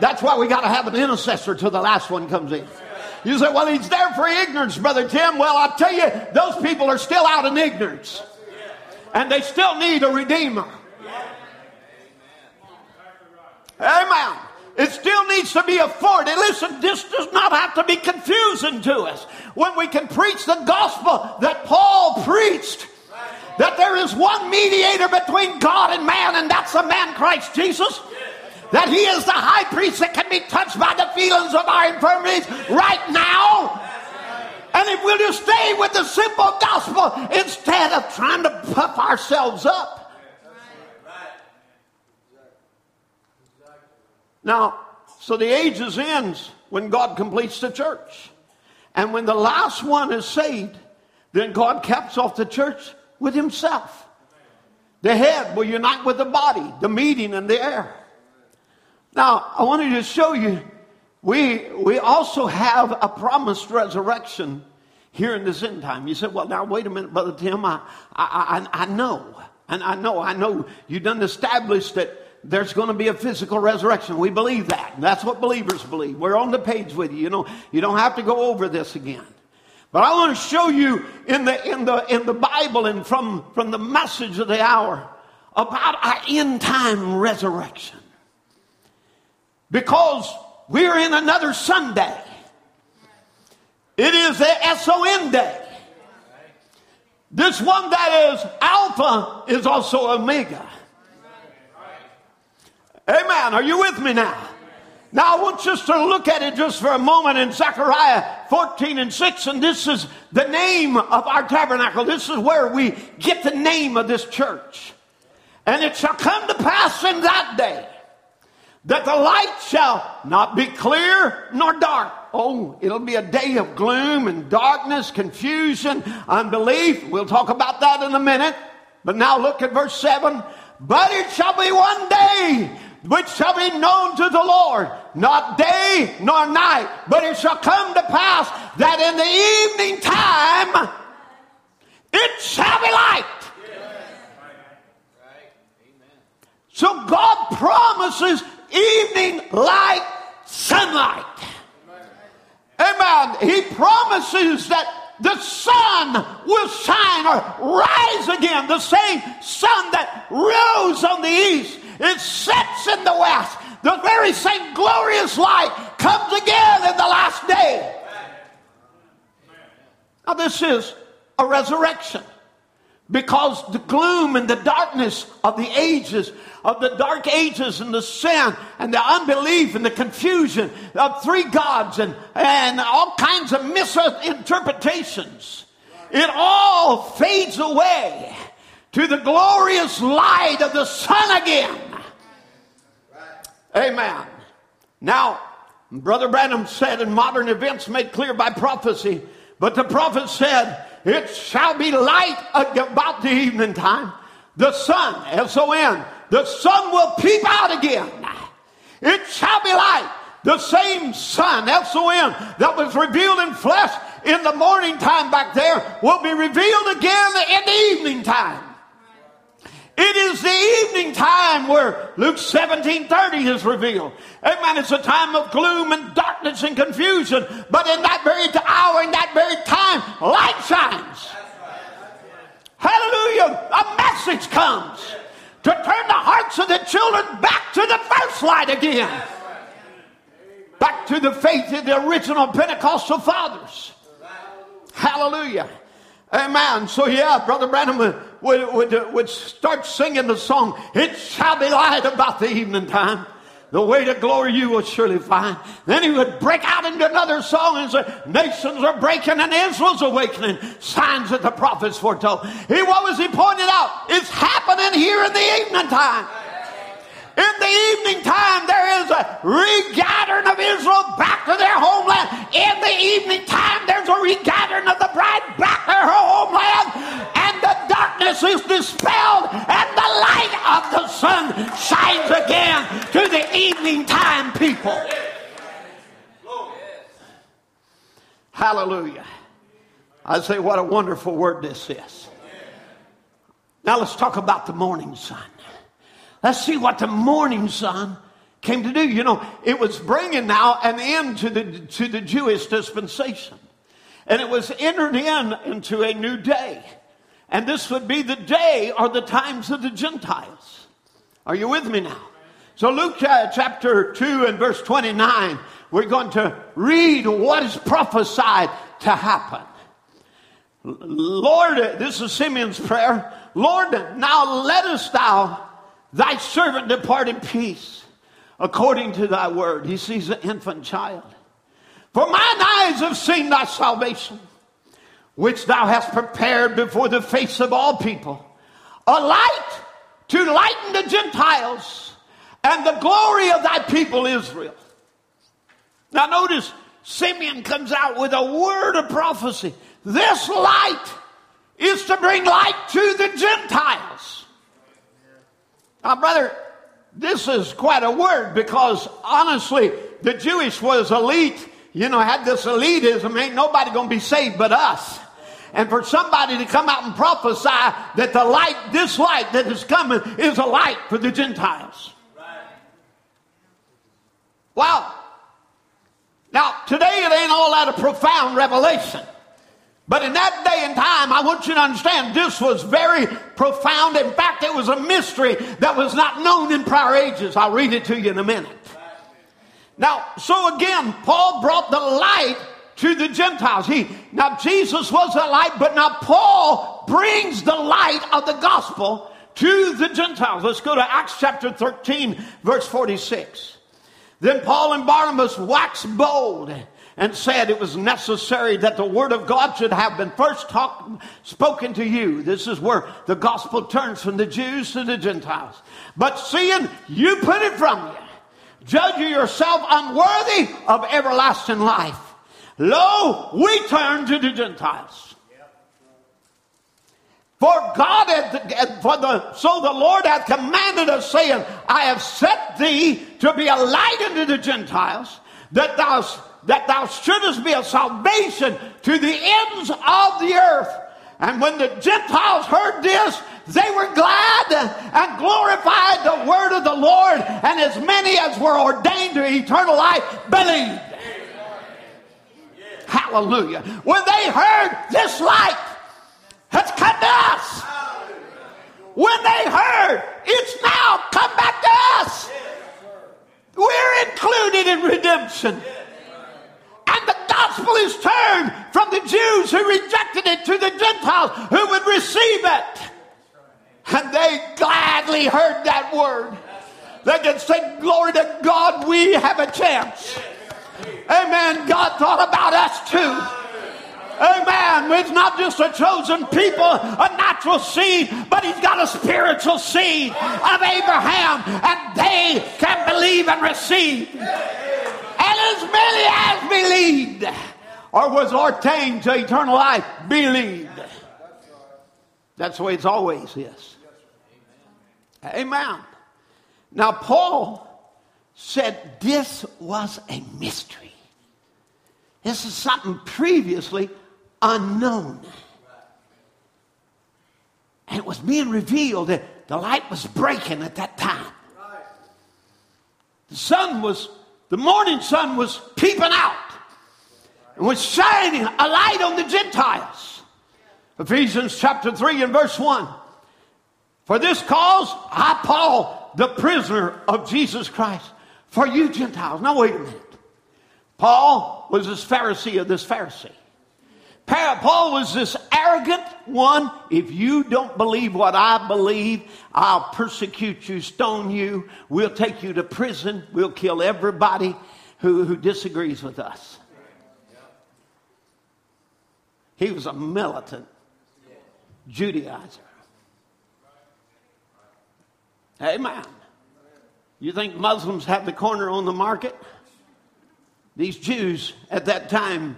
That's why we got to have an intercessor till the last one comes in. You say, well, he's there for ignorance, Brother Tim. Well, I'll tell you, those people are still out in ignorance. And they still need a redeemer. Amen. It still needs to be afforded. Listen, this does not have to be confusing to us. When we can preach the gospel that Paul preached, that there is one mediator between God and man, and that's the man Christ Jesus. That he is the high priest that can be touched by the feelings of our infirmities right now. And if we'll just stay with the simple gospel instead of trying to puff ourselves up. Now, so the ages ends when God completes the church. And when the last one is saved, then God caps off the church with himself. The head will unite with the body, the meeting and the air. Now, I wanted to show you, we, we also have a promised resurrection here in this end time. You said, well, now, wait a minute, Brother Tim, I, I, I, I know. And I know, I know you done established that there's going to be a physical resurrection. We believe that. That's what believers believe. We're on the page with you. You know, you don't have to go over this again. But I want to show you in the, in the, in the Bible and from, from the message of the hour about our end time resurrection. Because we're in another Sunday. It is the S-O-N day. This one that is Alpha is also Omega. Amen. Are you with me now? Now I want us to look at it just for a moment in Zechariah 14 and 6, and this is the name of our tabernacle. This is where we get the name of this church. And it shall come to pass in that day that the light shall not be clear nor dark. Oh, it'll be a day of gloom and darkness, confusion, unbelief. We'll talk about that in a minute. But now look at verse 7. But it shall be one day which shall be known to the Lord, not day nor night, but it shall come to pass that in the evening time it shall be light. So God promises evening light, sunlight. Amen. He promises that the sun will shine or rise again. The same sun that rose on the east, it sets in the west. The very same glorious light comes again in the last day. Now, this is a resurrection because the gloom and the darkness of the ages, of the dark ages and the sin and the unbelief and the confusion of three gods and, and all kinds of misinterpretations, it all fades away to the glorious light of the sun again. Amen. Now, Brother Branham said in modern events made clear by prophecy, but the prophet said, It shall be light about the evening time. The sun, S O N, the sun will peep out again. It shall be light. The same sun, S O N, that was revealed in flesh in the morning time back there will be revealed again in the evening time. It is the evening time where Luke 17 30 is revealed. Amen. It's a time of gloom and darkness and confusion. But in that very hour, in that very time, light shines. Hallelujah. A message comes to turn the hearts of the children back to the first light again. Back to the faith of the original Pentecostal fathers. Hallelujah. Amen. So, yeah, Brother Branham uh, would, would, would, start singing the song, It shall be light about the evening time. The way to glory you will surely find. Then he would break out into another song and say, Nations are breaking and Israel's awakening. Signs that the prophets foretold. He, what was he pointing out? It's happening here in the evening time. In the evening time, there is a regathering of Israel back to their homeland. In the evening time, there's a regathering of the bride back to her homeland. And the darkness is dispelled, and the light of the sun shines again to the evening time people. Hallelujah. I say, what a wonderful word this is. Now let's talk about the morning sun. Let's see what the morning sun came to do. You know, it was bringing now an end to the, to the Jewish dispensation. And it was entered in into a new day. And this would be the day or the times of the Gentiles. Are you with me now? So, Luke uh, chapter 2 and verse 29, we're going to read what is prophesied to happen. Lord, this is Simeon's prayer. Lord, now lettest thou Thy servant depart in peace according to thy word. He sees an infant child. For mine eyes have seen thy salvation, which thou hast prepared before the face of all people, a light to lighten the Gentiles and the glory of thy people Israel. Now notice, Simeon comes out with a word of prophecy. This light is to bring light to the Gentiles. Now, brother, this is quite a word because honestly, the Jewish was elite. You know, had this elitism, ain't nobody gonna be saved but us. And for somebody to come out and prophesy that the light, this light that is coming, is a light for the Gentiles. Wow. Now, today it ain't all that a profound revelation. But in that day and time, I want you to understand this was very profound. In fact, it was a mystery that was not known in prior ages. I'll read it to you in a minute. Now, so again, Paul brought the light to the Gentiles. He now Jesus was the light, but now Paul brings the light of the gospel to the Gentiles. Let's go to Acts chapter 13, verse 46. Then Paul and Barnabas waxed bold and said it was necessary that the word of God should have been first talked, spoken to you. This is where the gospel turns from the Jews to the Gentiles. But seeing you put it from you, judge you yourself unworthy of everlasting life. Lo, we turn to the Gentiles. For God had, for the, so the Lord hath commanded us, saying, I have set thee to be a light unto the Gentiles, that thou that thou shouldest be a salvation to the ends of the earth. And when the Gentiles heard this, they were glad and glorified the word of the Lord, and as many as were ordained to eternal life believed. Hallelujah. When they heard this light has come to us. When they heard it's now come back to us. We're included in redemption. And the gospel is turned from the Jews who rejected it to the Gentiles who would receive it. And they gladly heard that word. They can say, Glory to God, we have a chance. Amen. God thought about us too. Amen. It's not just a chosen people, a natural seed, but he's got a spiritual seed of Abraham, and they can believe and receive. And as many as believed or was ordained to eternal life believed. That's the way it's always is. Amen. Now, Paul said this was a mystery. This is something previously unknown. And it was being revealed that the light was breaking at that time. The sun was, the morning sun was peeping out and was shining a light on the Gentiles. Ephesians chapter 3 and verse 1. For this cause, I, Paul, the prisoner of Jesus Christ, for you Gentiles. Now, wait a minute. Paul was this Pharisee of this Pharisee. Paul was this arrogant one. If you don't believe what I believe, I'll persecute you, stone you. We'll take you to prison. We'll kill everybody who, who disagrees with us. He was a militant Judaizer. Amen. You think Muslims have the corner on the market? These Jews at that time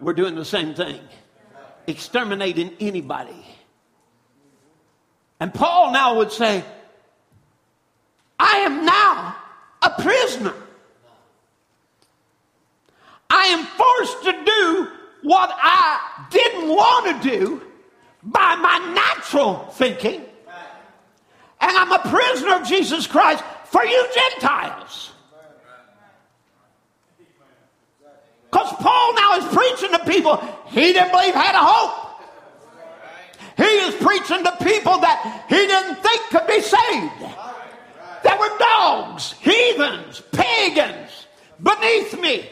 were doing the same thing exterminating anybody. And Paul now would say, I am now a prisoner. I am forced to do what I didn't want to do by my natural thinking. And I'm a prisoner of Jesus Christ for you Gentiles. Because Paul now is preaching to people he didn't believe had a hope. He is preaching to people that he didn't think could be saved. That were dogs, heathens, pagans, beneath me.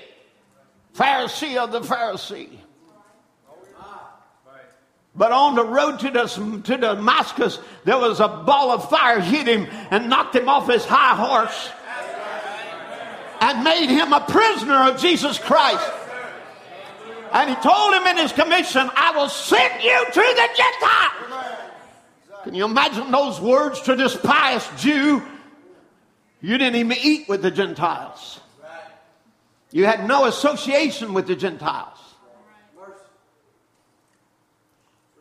Pharisee of the Pharisee. But on the road to, the, to Damascus, there was a ball of fire hit him and knocked him off his high horse and made him a prisoner of Jesus Christ. And he told him in his commission, I will send you to the Gentiles. Can you imagine those words to this pious Jew? You didn't even eat with the Gentiles. You had no association with the Gentiles.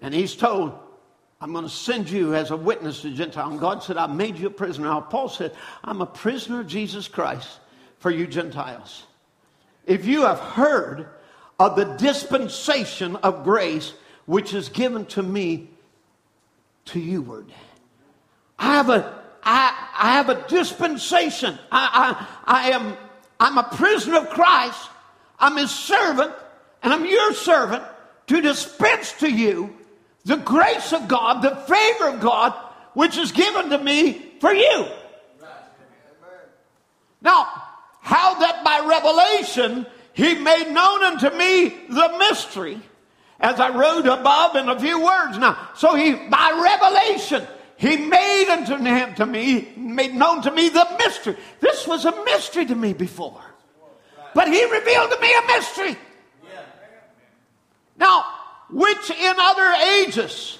And he's told, I'm going to send you as a witness to Gentile. And God said, I made you a prisoner. Now, Paul said, I'm a prisoner of Jesus Christ for you Gentiles. If you have heard of the dispensation of grace which is given to me to youward, I have a I, I have a dispensation. I, I, I am I'm a prisoner of Christ. I'm his servant, and I'm your servant to dispense to you the grace of God, the favor of God, which is given to me for you. Now, how that by revelation he made known unto me the mystery, as I wrote above in a few words now. So he, by revelation, he made unto him to me, made known to me the mystery. This was a mystery to me before. But he revealed to me a mystery. Now, which in other ages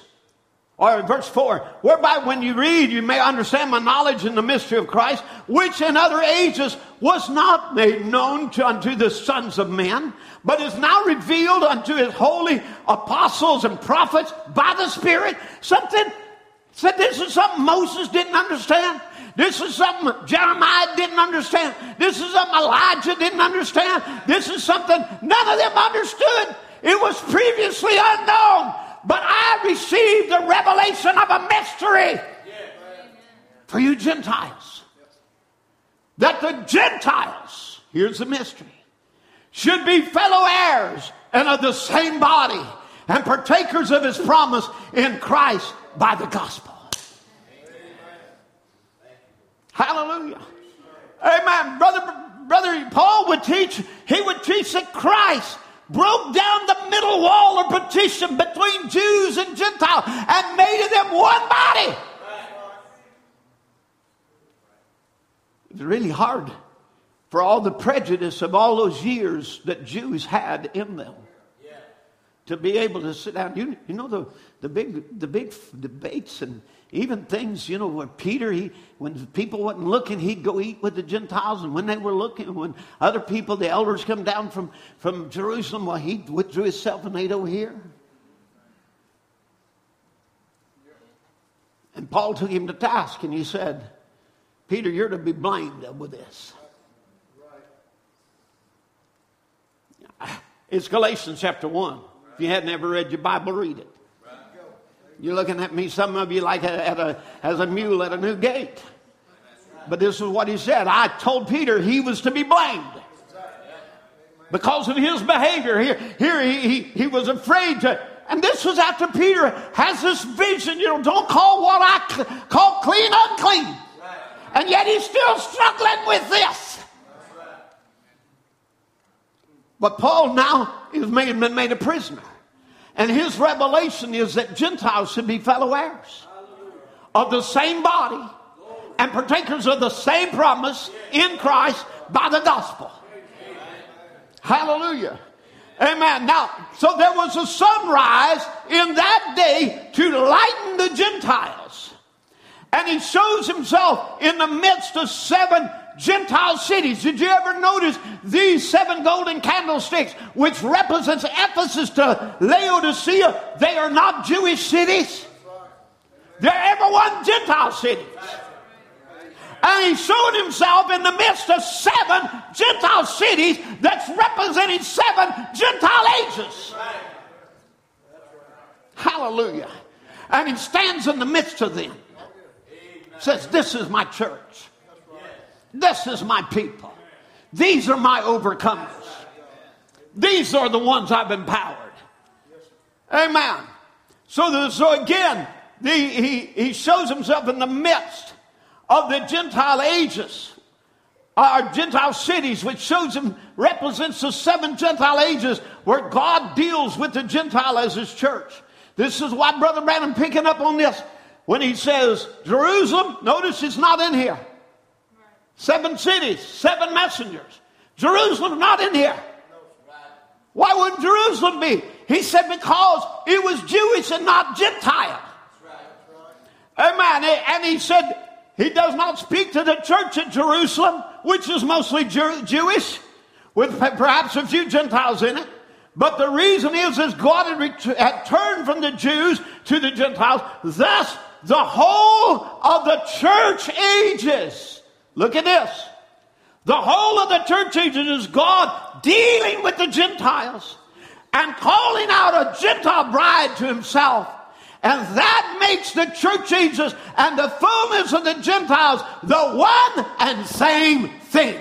or verse 4, whereby when you read, you may understand my knowledge in the mystery of Christ, which in other ages was not made known to, unto the sons of men, but is now revealed unto his holy apostles and prophets by the Spirit. Something said this is something Moses didn't understand. This is something Jeremiah didn't understand. This is something Elijah didn't understand. This is something none of them understood. It was previously unknown but I received the revelation of a mystery for you Gentiles. That the Gentiles, here's the mystery, should be fellow heirs and of the same body and partakers of his promise in Christ by the gospel. Hallelujah. Amen. Brother, brother Paul would teach, he would teach that Christ broke down the middle wall of partition between Jews and Gentiles and made of them one body. It's really hard for all the prejudice of all those years that Jews had in them to be able to sit down. You, you know the, the big the big debates and even things, you know, where Peter, he, when people wasn't looking, he'd go eat with the Gentiles. And when they were looking, when other people, the elders come down from, from Jerusalem, well, he withdrew himself and ate over here. And Paul took him to task and he said, Peter, you're to be blamed with this. It's Galatians chapter 1. If you hadn't ever read your Bible, read it. You're looking at me, some of you, like at a, as a mule at a new gate. But this is what he said. I told Peter he was to be blamed because of his behavior. Here, here he, he, he was afraid to. And this was after Peter has this vision, you know, don't call what I call clean unclean. And yet he's still struggling with this. But Paul now is made, made a prisoner. And his revelation is that Gentiles should be fellow heirs of the same body and partakers of the same promise in Christ by the gospel. Hallelujah. Amen. Now, so there was a sunrise in that day to lighten the Gentiles. And he shows himself in the midst of seven Gentile cities. Did you ever notice these seven golden candlesticks, which represents Ephesus to Laodicea? They are not Jewish cities. They're everyone Gentile cities. And he's showing himself in the midst of seven Gentile cities that's representing seven Gentile ages. Hallelujah. And he stands in the midst of them. Says, This is my church. This is my people. These are my overcomers. These are the ones I've empowered. Amen. So, the, so again, the, he, he shows himself in the midst of the Gentile ages, our Gentile cities, which shows him represents the seven Gentile ages where God deals with the Gentile as his church. This is why Brother Branham picking up on this when he says Jerusalem. Notice it's not in here. Seven cities, seven messengers. Jerusalem not in here. Why wouldn't Jerusalem be? He said because it was Jewish and not Gentile. Amen. And he said he does not speak to the church at Jerusalem, which is mostly Jewish, with perhaps a few Gentiles in it. But the reason is, is God had, ret- had turned from the Jews to the Gentiles. Thus, the whole of the church ages Look at this. The whole of the church ages is God dealing with the Gentiles and calling out a Gentile bride to himself. And that makes the church ages and the fullness of the Gentiles the one and same thing.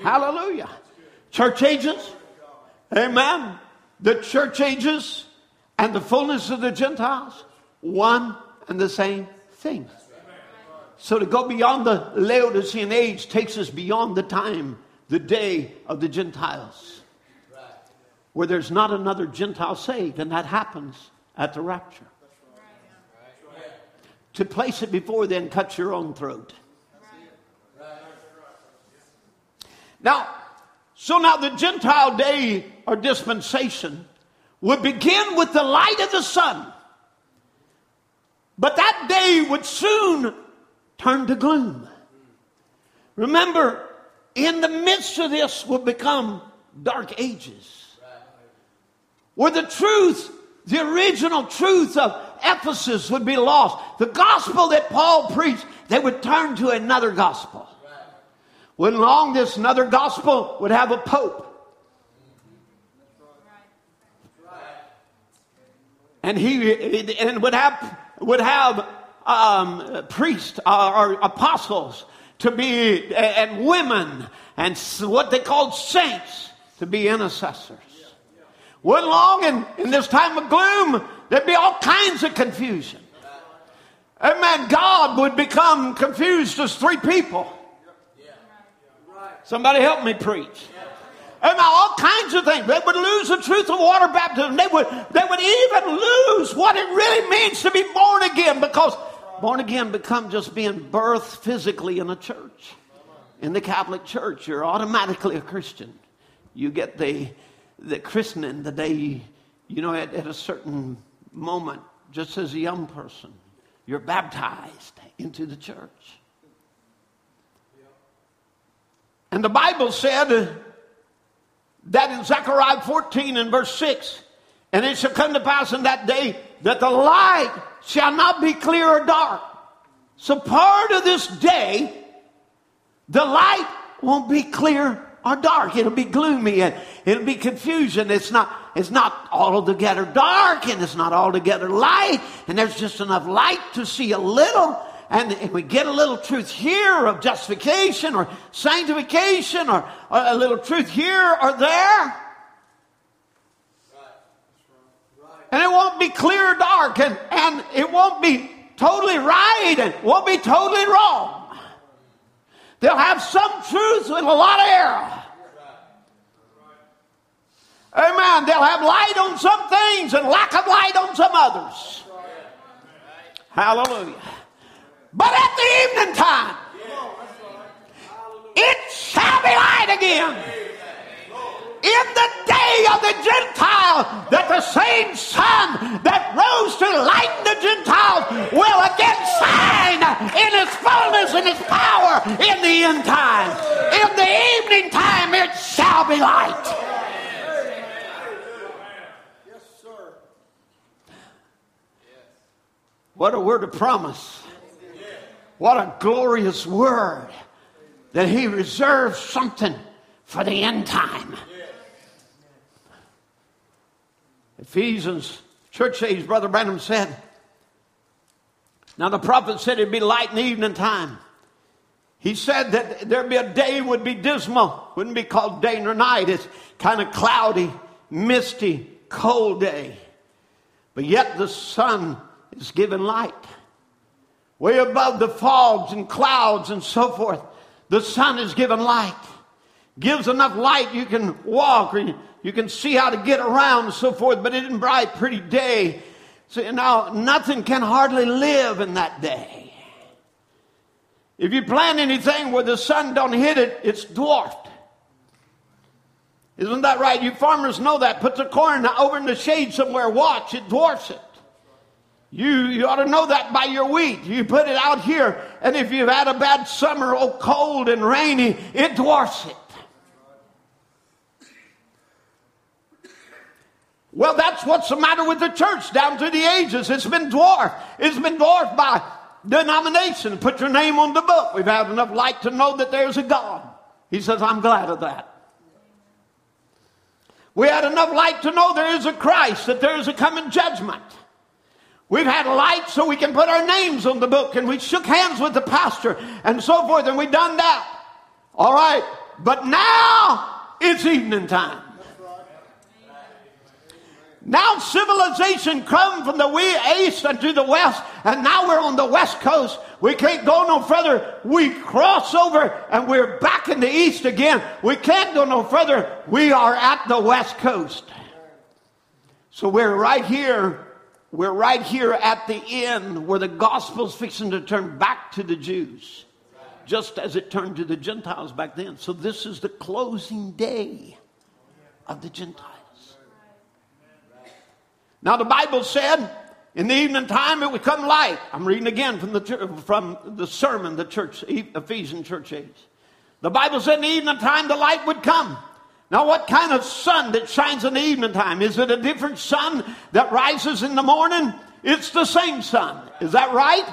Hallelujah. Church ages. Amen. The church ages and the fullness of the Gentiles, one and the same thing. So to go beyond the Laodicean age takes us beyond the time, the day of the Gentiles, where there's not another Gentile saved, and that happens at the rapture. To place it before then cuts your own throat. Now, so now the Gentile day or dispensation would begin with the light of the sun. But that day would soon turn to gloom. Remember, in the midst of this will become dark ages. Where the truth, the original truth of Ephesus would be lost. The gospel that Paul preached, they would turn to another gospel. When long this another gospel would have a pope. And he and would have would have um, priests uh, or apostles to be, and women, and what they called saints to be intercessors. Wasn't long in, in this time of gloom, there'd be all kinds of confusion. Amen. God would become confused as three people. Somebody help me preach. Amen. All kinds of things. They would lose the truth of water baptism. They would, they would even lose what it really means to be born again because born again become just being birthed physically in a church. In the Catholic Church, you're automatically a Christian. You get the, the christening the day, you, know, at, at a certain moment, just as a young person, you're baptized into the church. And the Bible said that in Zechariah 14 and verse 6, and it shall come to pass in that day that the light shall not be clear or dark. So part of this day, the light won't be clear or dark. It'll be gloomy and it'll be confusion. It's not, it's not altogether dark and it's not altogether light. And there's just enough light to see a little. And if we get a little truth here of justification or sanctification or, or a little truth here or there, and it won't be clear or dark, and, and it won't be totally right, and it won't be totally wrong. They'll have some truth with a lot of error. Amen. They'll have light on some things and lack of light on some others. Hallelujah. But at the evening time, it shall be light again in the day of the Gentile that the same sun that rose to lighten the Gentiles will again shine in its fullness and its power in the end time. In the evening time it shall be light. Yes, sir. What a word of promise. What a glorious word that he reserves something for the end time. Ephesians, church age, Brother Branham said. Now the prophet said it'd be light in the evening time. He said that there'd be a day would be dismal, wouldn't be called day nor night. It's kind of cloudy, misty, cold day. But yet the sun is giving light. Way above the fogs and clouds and so forth, the sun is giving light. Gives enough light you can walk or you, you can see how to get around and so forth, but it didn't bright, pretty day. So now nothing can hardly live in that day. If you plant anything where the sun don't hit it, it's dwarfed. Isn't that right? You farmers know that. Put the corn over in the shade somewhere, watch, it dwarfs it. You, you ought to know that by your wheat. You put it out here, and if you've had a bad summer, oh, cold and rainy, it dwarfs it. Well, that's what's the matter with the church down through the ages. It's been dwarfed. It's been dwarfed by denomination. Put your name on the book. We've had enough light to know that there's a God. He says, I'm glad of that. We had enough light to know there is a Christ, that there is a coming judgment. We've had light so we can put our names on the book and we shook hands with the pastor and so forth and we've done that. All right. But now it's evening time. Now civilization come from the way east and to the west, and now we're on the west coast. We can't go no further. We cross over and we're back in the east again. We can't go no further. We are at the west coast. So we're right here. We're right here at the end where the gospel's fixing to turn back to the Jews, just as it turned to the Gentiles back then. So this is the closing day of the Gentiles. Now, the Bible said in the evening time it would come light. I'm reading again from the, from the sermon, the church, Ephesian church age. The Bible said in the evening time the light would come. Now, what kind of sun that shines in the evening time? Is it a different sun that rises in the morning? It's the same sun. Is that right?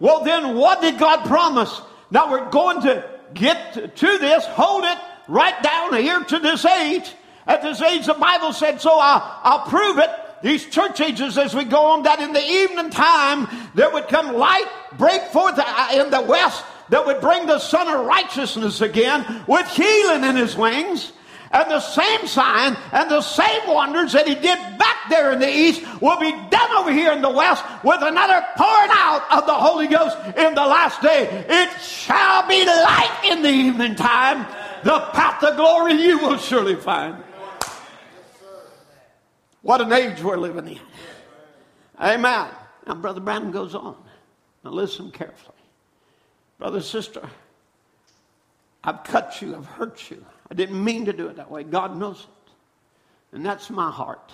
Well, then what did God promise? Now we're going to get to this, hold it right down here to this age. At this age, the Bible said, so I'll, I'll prove it these church ages as we go on, that in the evening time there would come light break forth uh, uh, in the west, that would bring the Son of Righteousness again with healing in his wings. And the same sign and the same wonders that he did back there in the east will be done over here in the west with another pouring out of the Holy Ghost in the last day. It shall be light in the evening time. The path of glory you will surely find. What an age we're living in. Amen. Now, Brother Branham goes on. Now, listen carefully. Brother, sister, I've cut you, I've hurt you. I didn't mean to do it that way. God knows it. And that's my heart.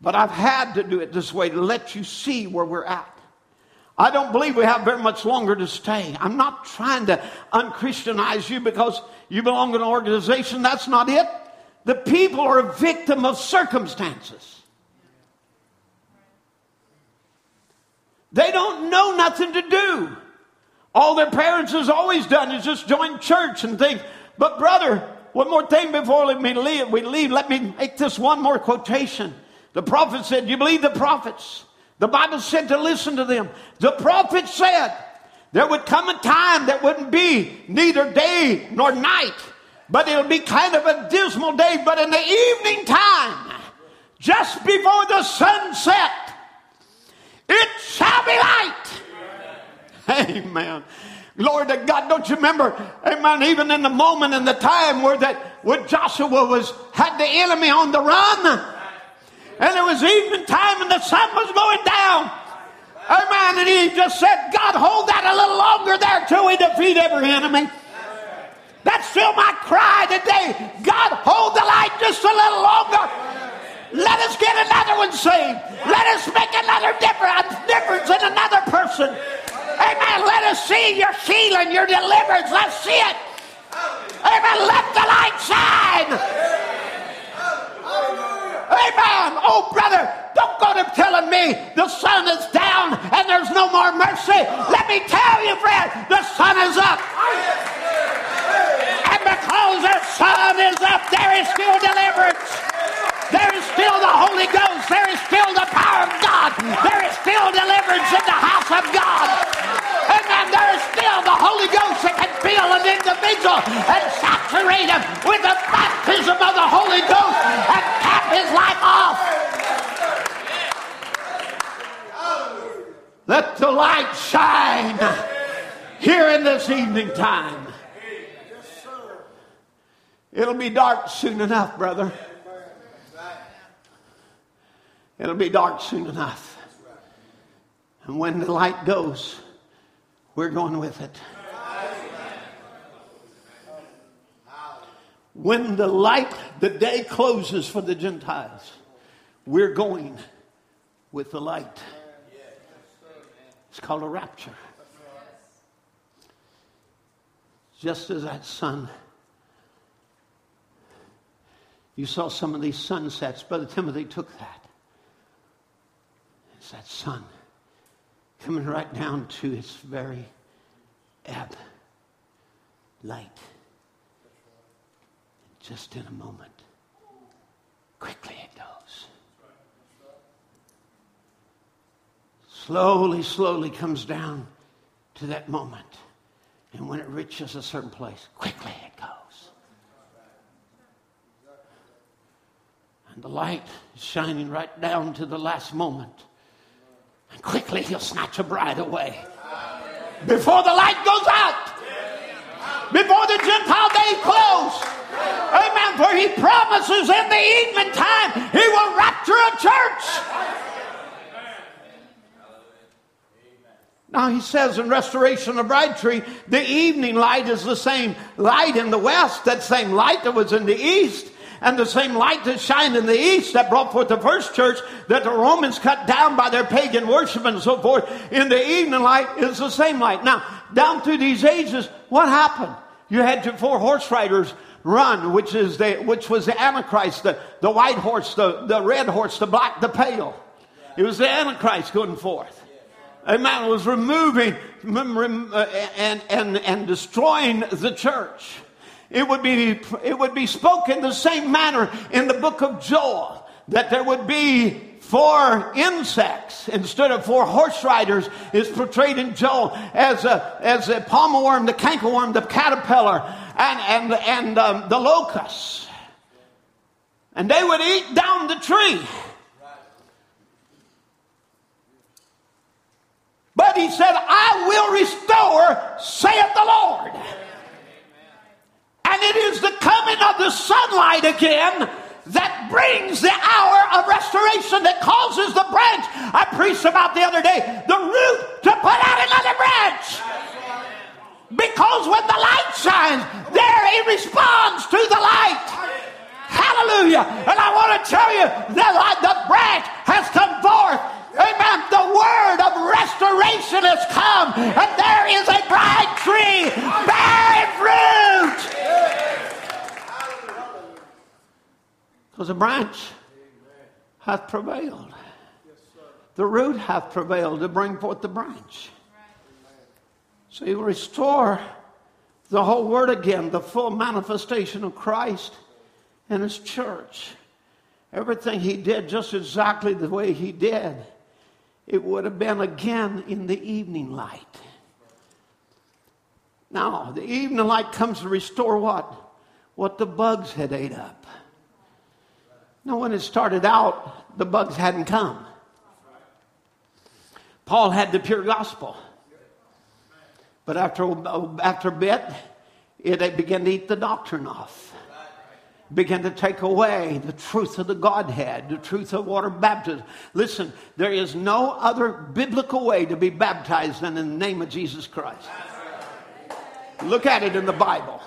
But I've had to do it this way to let you see where we're at. I don't believe we have very much longer to stay. I'm not trying to unchristianize you because you belong to an organization. That's not it. The people are a victim of circumstances. They don't know nothing to do. All their parents has always done is just join church and think, but brother, one more thing before let me leave, we leave. Let me make this one more quotation. The prophet said, You believe the prophets? The Bible said to listen to them. The prophet said there would come a time that wouldn't be neither day nor night, but it'll be kind of a dismal day. But in the evening time, just before the sun set, it shall be light. Amen. Glory to God. Don't you remember, amen, even in the moment and the time where that where Joshua was had the enemy on the run. And it was evening time and the sun was going down. Amen. And he just said, God, hold that a little longer there till we defeat every enemy. That's still my cry today. God, hold the light just a little longer. Let us get another one saved. Let us make another difference in another person. Amen. Let us see your healing, your deliverance. Let's see it. Amen. Let the light shine. Amen. Oh, brother, don't go to telling me the sun is down and there's no more mercy. Let me tell you, friend, the sun is up. And because the sun is up, there is still deliverance. There is still the Holy Ghost. There is still the power of God. There is still deliverance in the house of God. Amen. There is still the Holy Ghost that can fill an individual and saturate him with the baptism of the Holy Ghost and cap his life off. Let the light shine here in this evening time. It'll be dark soon enough, brother. It'll be dark soon enough. And when the light goes, we're going with it. When the light, the day closes for the Gentiles, we're going with the light. It's called a rapture. Just as that sun, you saw some of these sunsets. Brother Timothy took that. It's that sun coming right down to its very ebb. Light. Just in a moment. Quickly it goes. Slowly, slowly comes down to that moment. And when it reaches a certain place, quickly it goes. And the light is shining right down to the last moment. And quickly he'll snatch a bride away. Before the light goes out. Before the Gentile day close. Amen. For he promises in the evening time he will rapture a church. Now he says in Restoration of Bride Tree, the evening light is the same light in the west, that same light that was in the east and the same light that shined in the east that brought forth the first church that the Romans cut down by their pagan worship and so forth in the evening light is the same light. Now, down through these ages, what happened? You had your four horse riders run, which is the, which was the Antichrist, the, the white horse, the, the red horse, the black, the pale. It was the Antichrist going forth. Amen. It was removing uh, and, and, and destroying the church. It would be, it would be spoken the same manner in the book of Joel that there would be four insects instead of four horse riders is portrayed in Joel as a, as a palmerworm, the cankerworm, the caterpillar, and, and, and um, the locust. And they would eat down the tree. But he said, I will restore, saith the Lord. And it is the coming of the sunlight again that brings the hour of restoration that causes the branch I preached about the other day, the root to put out another branch. Because when the light shines, there he responds to the light. Hallelujah. And I want to tell you that the branch has come forth. Amen. The word of restoration has come, and there is a Bride Tree bearing fruit. Because the branch hath prevailed. The root hath prevailed to bring forth the branch. So you restore the whole word again, the full manifestation of Christ and his church. Everything he did just exactly the way he did, it would have been again in the evening light. Now, the evening light comes to restore what? What the bugs had ate up. Now, when it started out, the bugs hadn't come. Paul had the pure gospel. But after, after a bit, it began to eat the doctrine off. Began to take away the truth of the Godhead, the truth of water baptism. Listen, there is no other biblical way to be baptized than in the name of Jesus Christ. Look at it in the Bible.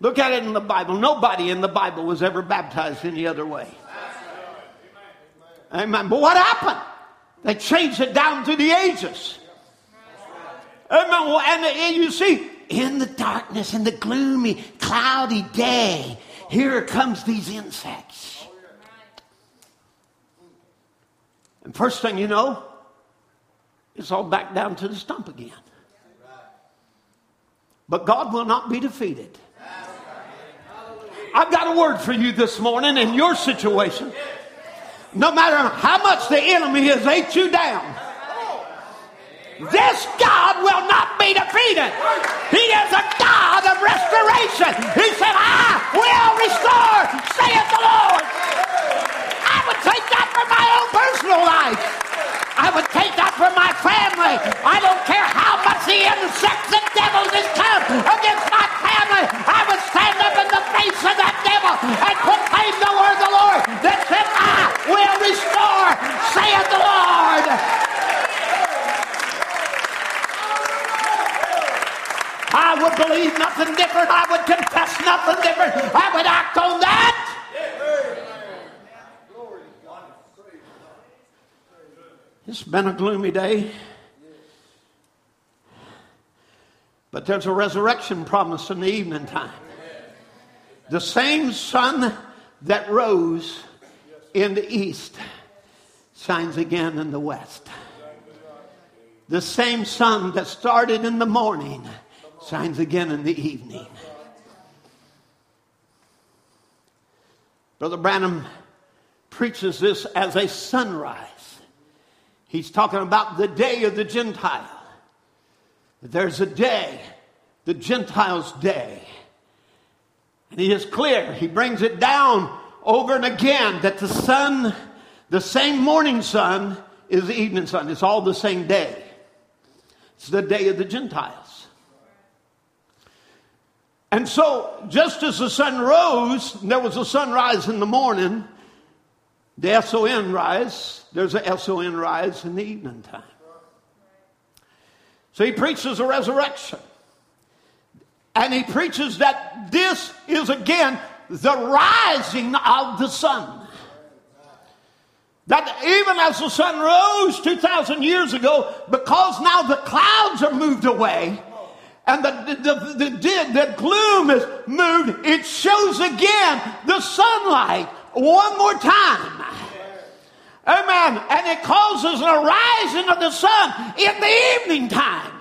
Look at it in the Bible. Nobody in the Bible was ever baptized any other way. Amen. But what happened? They changed it down through the ages. Amen. And you see, in the darkness, in the gloomy, cloudy day, here comes these insects. And first thing you know, it's all back down to the stump again. But God will not be defeated. I've got a word for you this morning in your situation. No matter how much the enemy has ate you down, this God will not be defeated. He is a God of restoration. He said, I will restore, saith the Lord. I would take that for my own personal life. I would take that for my family. I don't care how much the insects and devils has come against my family. I would stand up in the face of that devil and proclaim the word of the Lord that said, I will restore, saith the Lord. I would believe nothing different. I would confess nothing different. I would act on that. It's been a gloomy day. But there's a resurrection promise in the evening time. The same sun that rose in the east shines again in the west. The same sun that started in the morning shines again in the evening. Brother Branham preaches this as a sunrise. He's talking about the day of the Gentile. There's a day, the Gentiles' day. And he is clear. He brings it down over and again that the sun, the same morning sun, is the evening sun. It's all the same day. It's the day of the Gentiles. And so, just as the sun rose, there was a sunrise in the morning, the S O N rise, there's a SON rise in the evening time. So he preaches a resurrection. And he preaches that this is again the rising of the sun. That even as the sun rose 2,000 years ago, because now the clouds are moved away and the, the, the, the, the gloom is moved, it shows again the sunlight one more time. Amen. And it causes a rising of the sun in the evening time.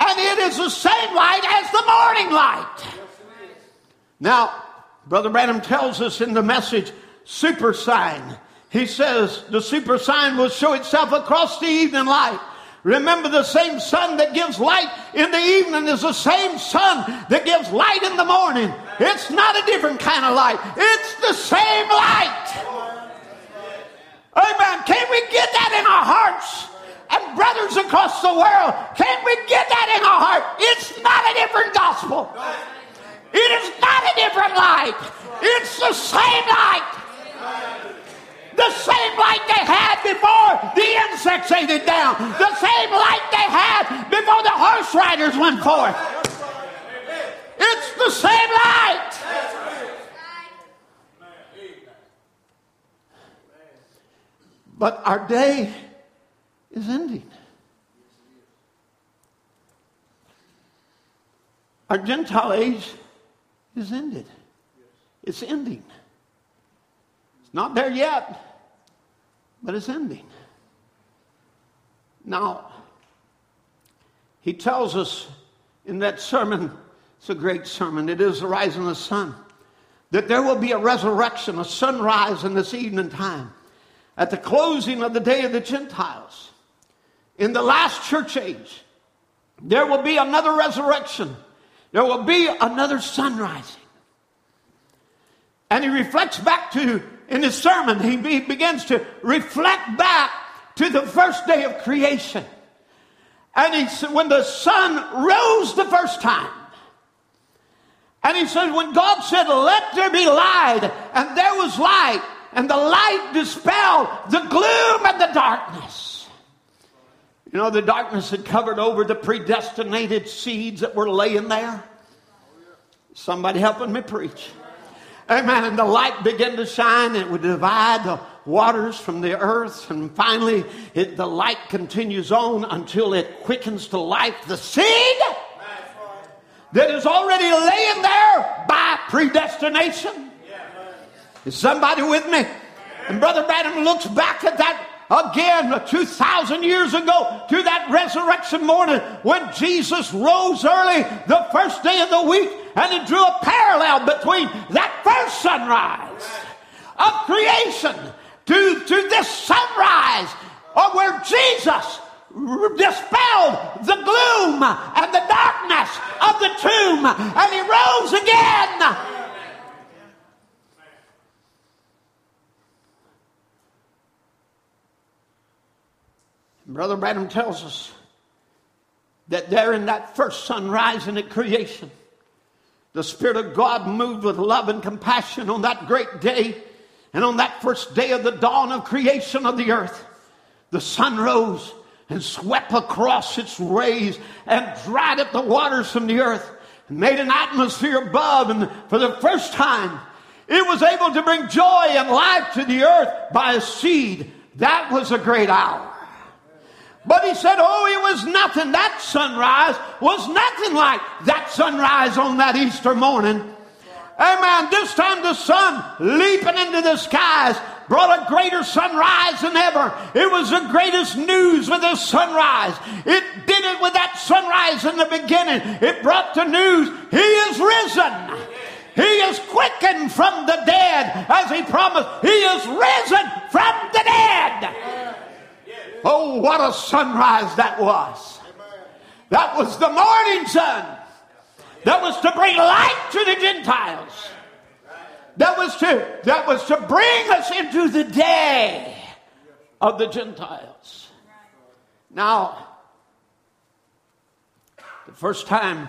And it is the same light as the morning light. Now, Brother Branham tells us in the message, super sign. he says the super sign will show itself across the evening light. Remember, the same sun that gives light in the evening is the same sun that gives light in the morning. It's not a different kind of light, it's the same light. Amen. Can we get that in our hearts? And brothers across the world, can we get that in our heart? It's not a different gospel. It is not a different light. It's the same light. The same light they had before the insects ate it down. The same light they had before the horse riders went forth. It's the same light. But our day is ending. Our Gentile age is ended. It's ending. It's not there yet but it's ending. Now, he tells us in that sermon, it's a great sermon, it is the rising of the sun, that there will be a resurrection, a sunrise in this evening time at the closing of the day of the Gentiles. In the last church age, there will be another resurrection. There will be another sun rising. And he reflects back to in his sermon, he, he begins to reflect back to the first day of creation. And he said, when the sun rose the first time, and he said, when God said, let there be light, and there was light, and the light dispelled the gloom and the darkness. You know, the darkness had covered over the predestinated seeds that were laying there. Somebody helping me preach. Amen. And the light began to shine, it would divide the waters from the earth. And finally, it, the light continues on until it quickens to life the seed that is already laying there by predestination. Is somebody with me? And Brother Branham looks back at that again 2,000 years ago to that resurrection morning when Jesus rose early the first day of the week and he drew a parallel between that first sunrise of creation to, to this sunrise of where Jesus dispelled the gloom and the darkness of the tomb. And he rose again. Brother Branham tells us that there in that first sunrise in creation, the Spirit of God moved with love and compassion on that great day and on that first day of the dawn of creation of the earth. The sun rose and swept across its rays and dried up the waters from the earth and made an atmosphere above. And for the first time, it was able to bring joy and life to the earth by a seed. That was a great hour. But he said, Oh, it was nothing. That sunrise was nothing like that sunrise on that Easter morning. Amen. This time the sun leaping into the skies brought a greater sunrise than ever. It was the greatest news with the sunrise. It did it with that sunrise in the beginning. It brought the news. He is risen. He is quickened from the dead as he promised. He is risen from the dead. Oh, what a sunrise that was. That was the morning sun. That was to bring light to the Gentiles. That was to, that was to bring us into the day of the Gentiles. Now, the first time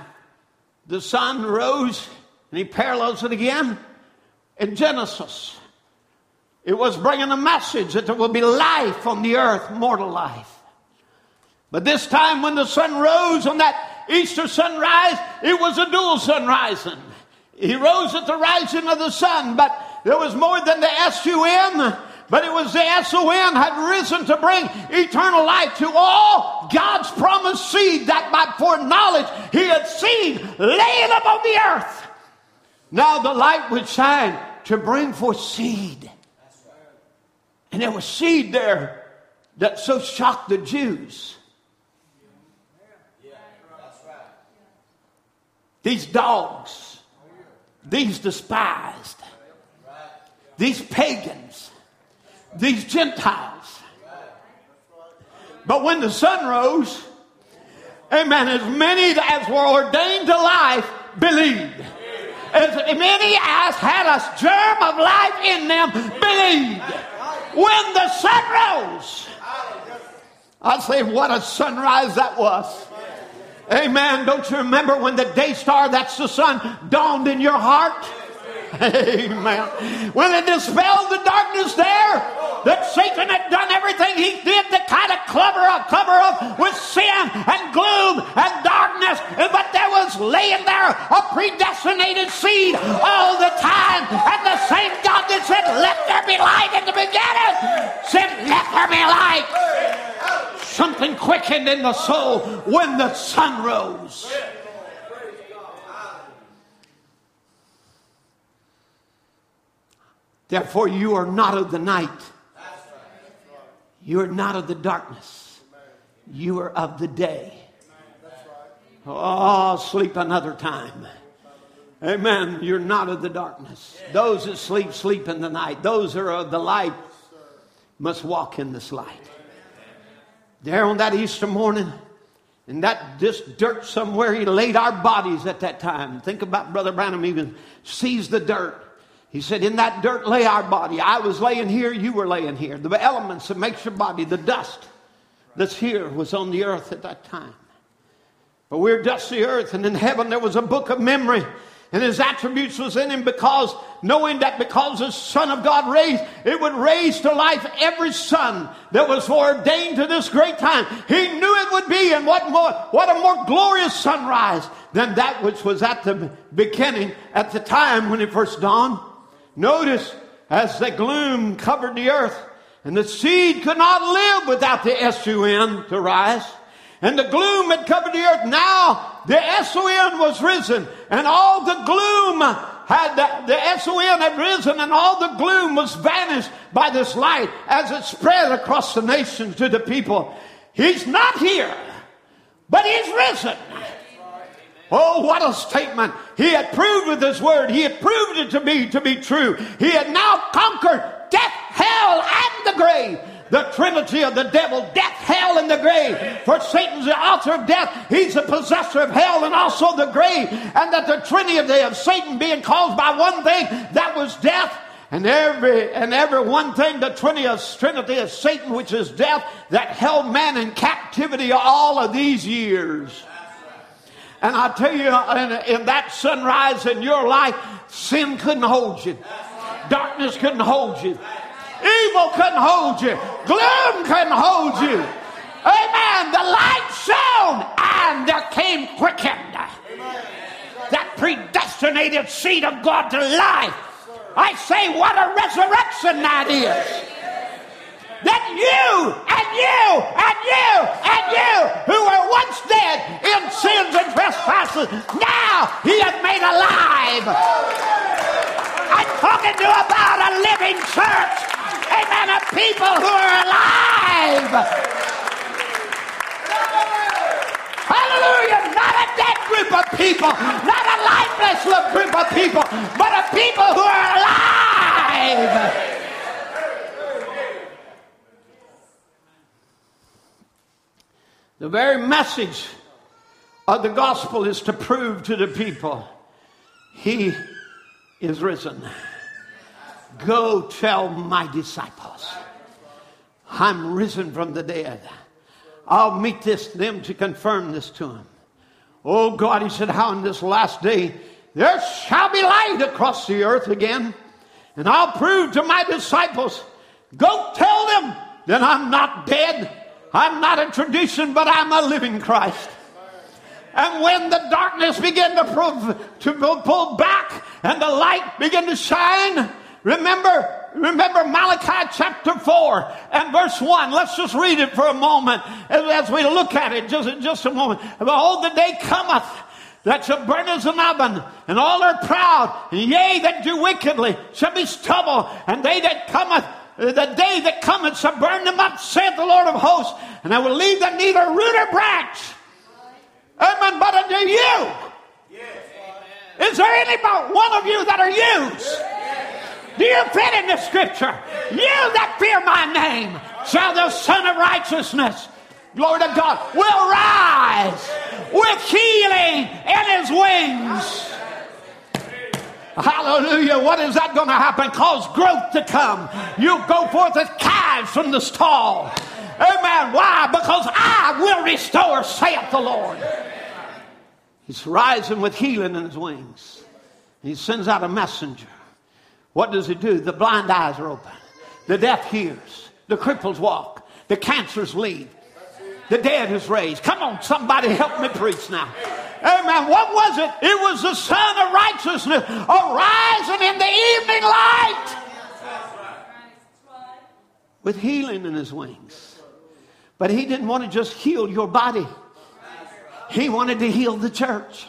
the sun rose, and he parallels it again in Genesis. It was bringing a message that there will be life on the earth, mortal life. But this time, when the sun rose on that Easter sunrise, it was a dual sun rising. He rose at the rising of the sun, but there was more than the S-U-N, but it was the S-O-N had risen to bring eternal life to all God's promised seed that by foreknowledge he had seen laying upon the earth. Now the light would shine to bring forth seed. And there was seed there that so shocked the Jews. These dogs, these despised, these pagans, these Gentiles. But when the sun rose, amen, as many as were ordained to life believed. As many as had a germ of life in them believed. When the sun rose, I say, what a sunrise that was. Amen. Don't you remember when the day star, that's the sun, dawned in your heart? Amen. When it dispelled the darkness there, that Satan had done everything he did to kind of cover up, cover up with sin and gloom and darkness. But there was laying there a predestinated seed all the time. And the same God that said, Let there be light in the beginning said, Let there be light. Something quickened in the soul when the sun rose. Therefore, you are not of the night. You are not of the darkness. You are of the day. Oh, sleep another time. Amen. You're not of the darkness. Those that sleep, sleep in the night. Those that are of the light must walk in this light. There on that Easter morning, in that this dirt somewhere, he laid our bodies at that time. Think about Brother Branham even sees the dirt. He said, In that dirt lay our body. I was laying here, you were laying here. The elements that makes your body, the dust that's here was on the earth at that time. But we're dusty earth, and in heaven there was a book of memory, and his attributes was in him because knowing that because the Son of God raised, it would raise to life every son that was ordained to this great time. He knew it would be, and what more, what a more glorious sunrise than that which was at the beginning, at the time when it first dawned. Notice as the gloom covered the earth, and the seed could not live without the S-U-N to rise. And the gloom had covered the earth. Now the S-O-N was risen, and all the gloom had the, the S-O-N had risen, and all the gloom was vanished by this light as it spread across the nations to the people. He's not here, but he's risen. Oh, what a statement. He had proved with his word. He had proved it to me to be true. He had now conquered death, hell, and the grave. The trinity of the devil, death, hell, and the grave. For Satan's the author of death. He's the possessor of hell and also the grave. And that the trinity of, Satan being caused by one thing, that was death. And every and every one thing, the trinity of, trinity of Satan, which is death, that held man in captivity all of these years. And I tell you, in, in that sunrise in your life, sin couldn't hold you. Darkness couldn't hold you. Evil couldn't hold you. Gloom couldn't hold you. Amen. The light shone and there came quickened. That predestinated seed of God to life. I say, what a resurrection that is that you and you and you and you who were once dead in sins and trespasses, now he has made alive. I'm talking to about a living church. Amen. Of people who are alive. Hallelujah. Not a dead group of people, not a lifeless group of people, but a people who are alive. The very message of the gospel is to prove to the people he is risen. Go tell my disciples, I'm risen from the dead. I'll meet this, them to confirm this to them. Oh God, he said, how in this last day there shall be light across the earth again. And I'll prove to my disciples, go tell them that I'm not dead. I'm not a tradition, but I'm a living Christ. And when the darkness began to, to pull back and the light began to shine, remember, remember Malachi chapter 4 and verse 1. Let's just read it for a moment as, we look at it just, just a moment. Behold, the day cometh that shall burn as an oven, and all are proud, and yea, that do wickedly shall be stubble, and they that cometh the day that cometh shall burn them up, saith the Lord of hosts, and I will leave them neither root or branch. Amen. But unto you. Is there any but one of you that are used? Do you fit in the scripture? You that fear my name shall the Son of Righteousness, glory to God, will rise with healing in his wings. Hallelujah. What is that going to happen? Cause growth to come. You go forth as calves from the stall. Amen. Why? Because I will restore, saith the Lord. He's rising with healing in his wings. He sends out a messenger. What does he do? The blind eyes are open. The deaf hears. The cripples walk. The cancers leave. The dead is raised. Come on, somebody help me preach now. Amen. What was it? It was the Son of Righteousness arising in the evening light with healing in his wings. But he didn't want to just heal your body, he wanted to heal the church.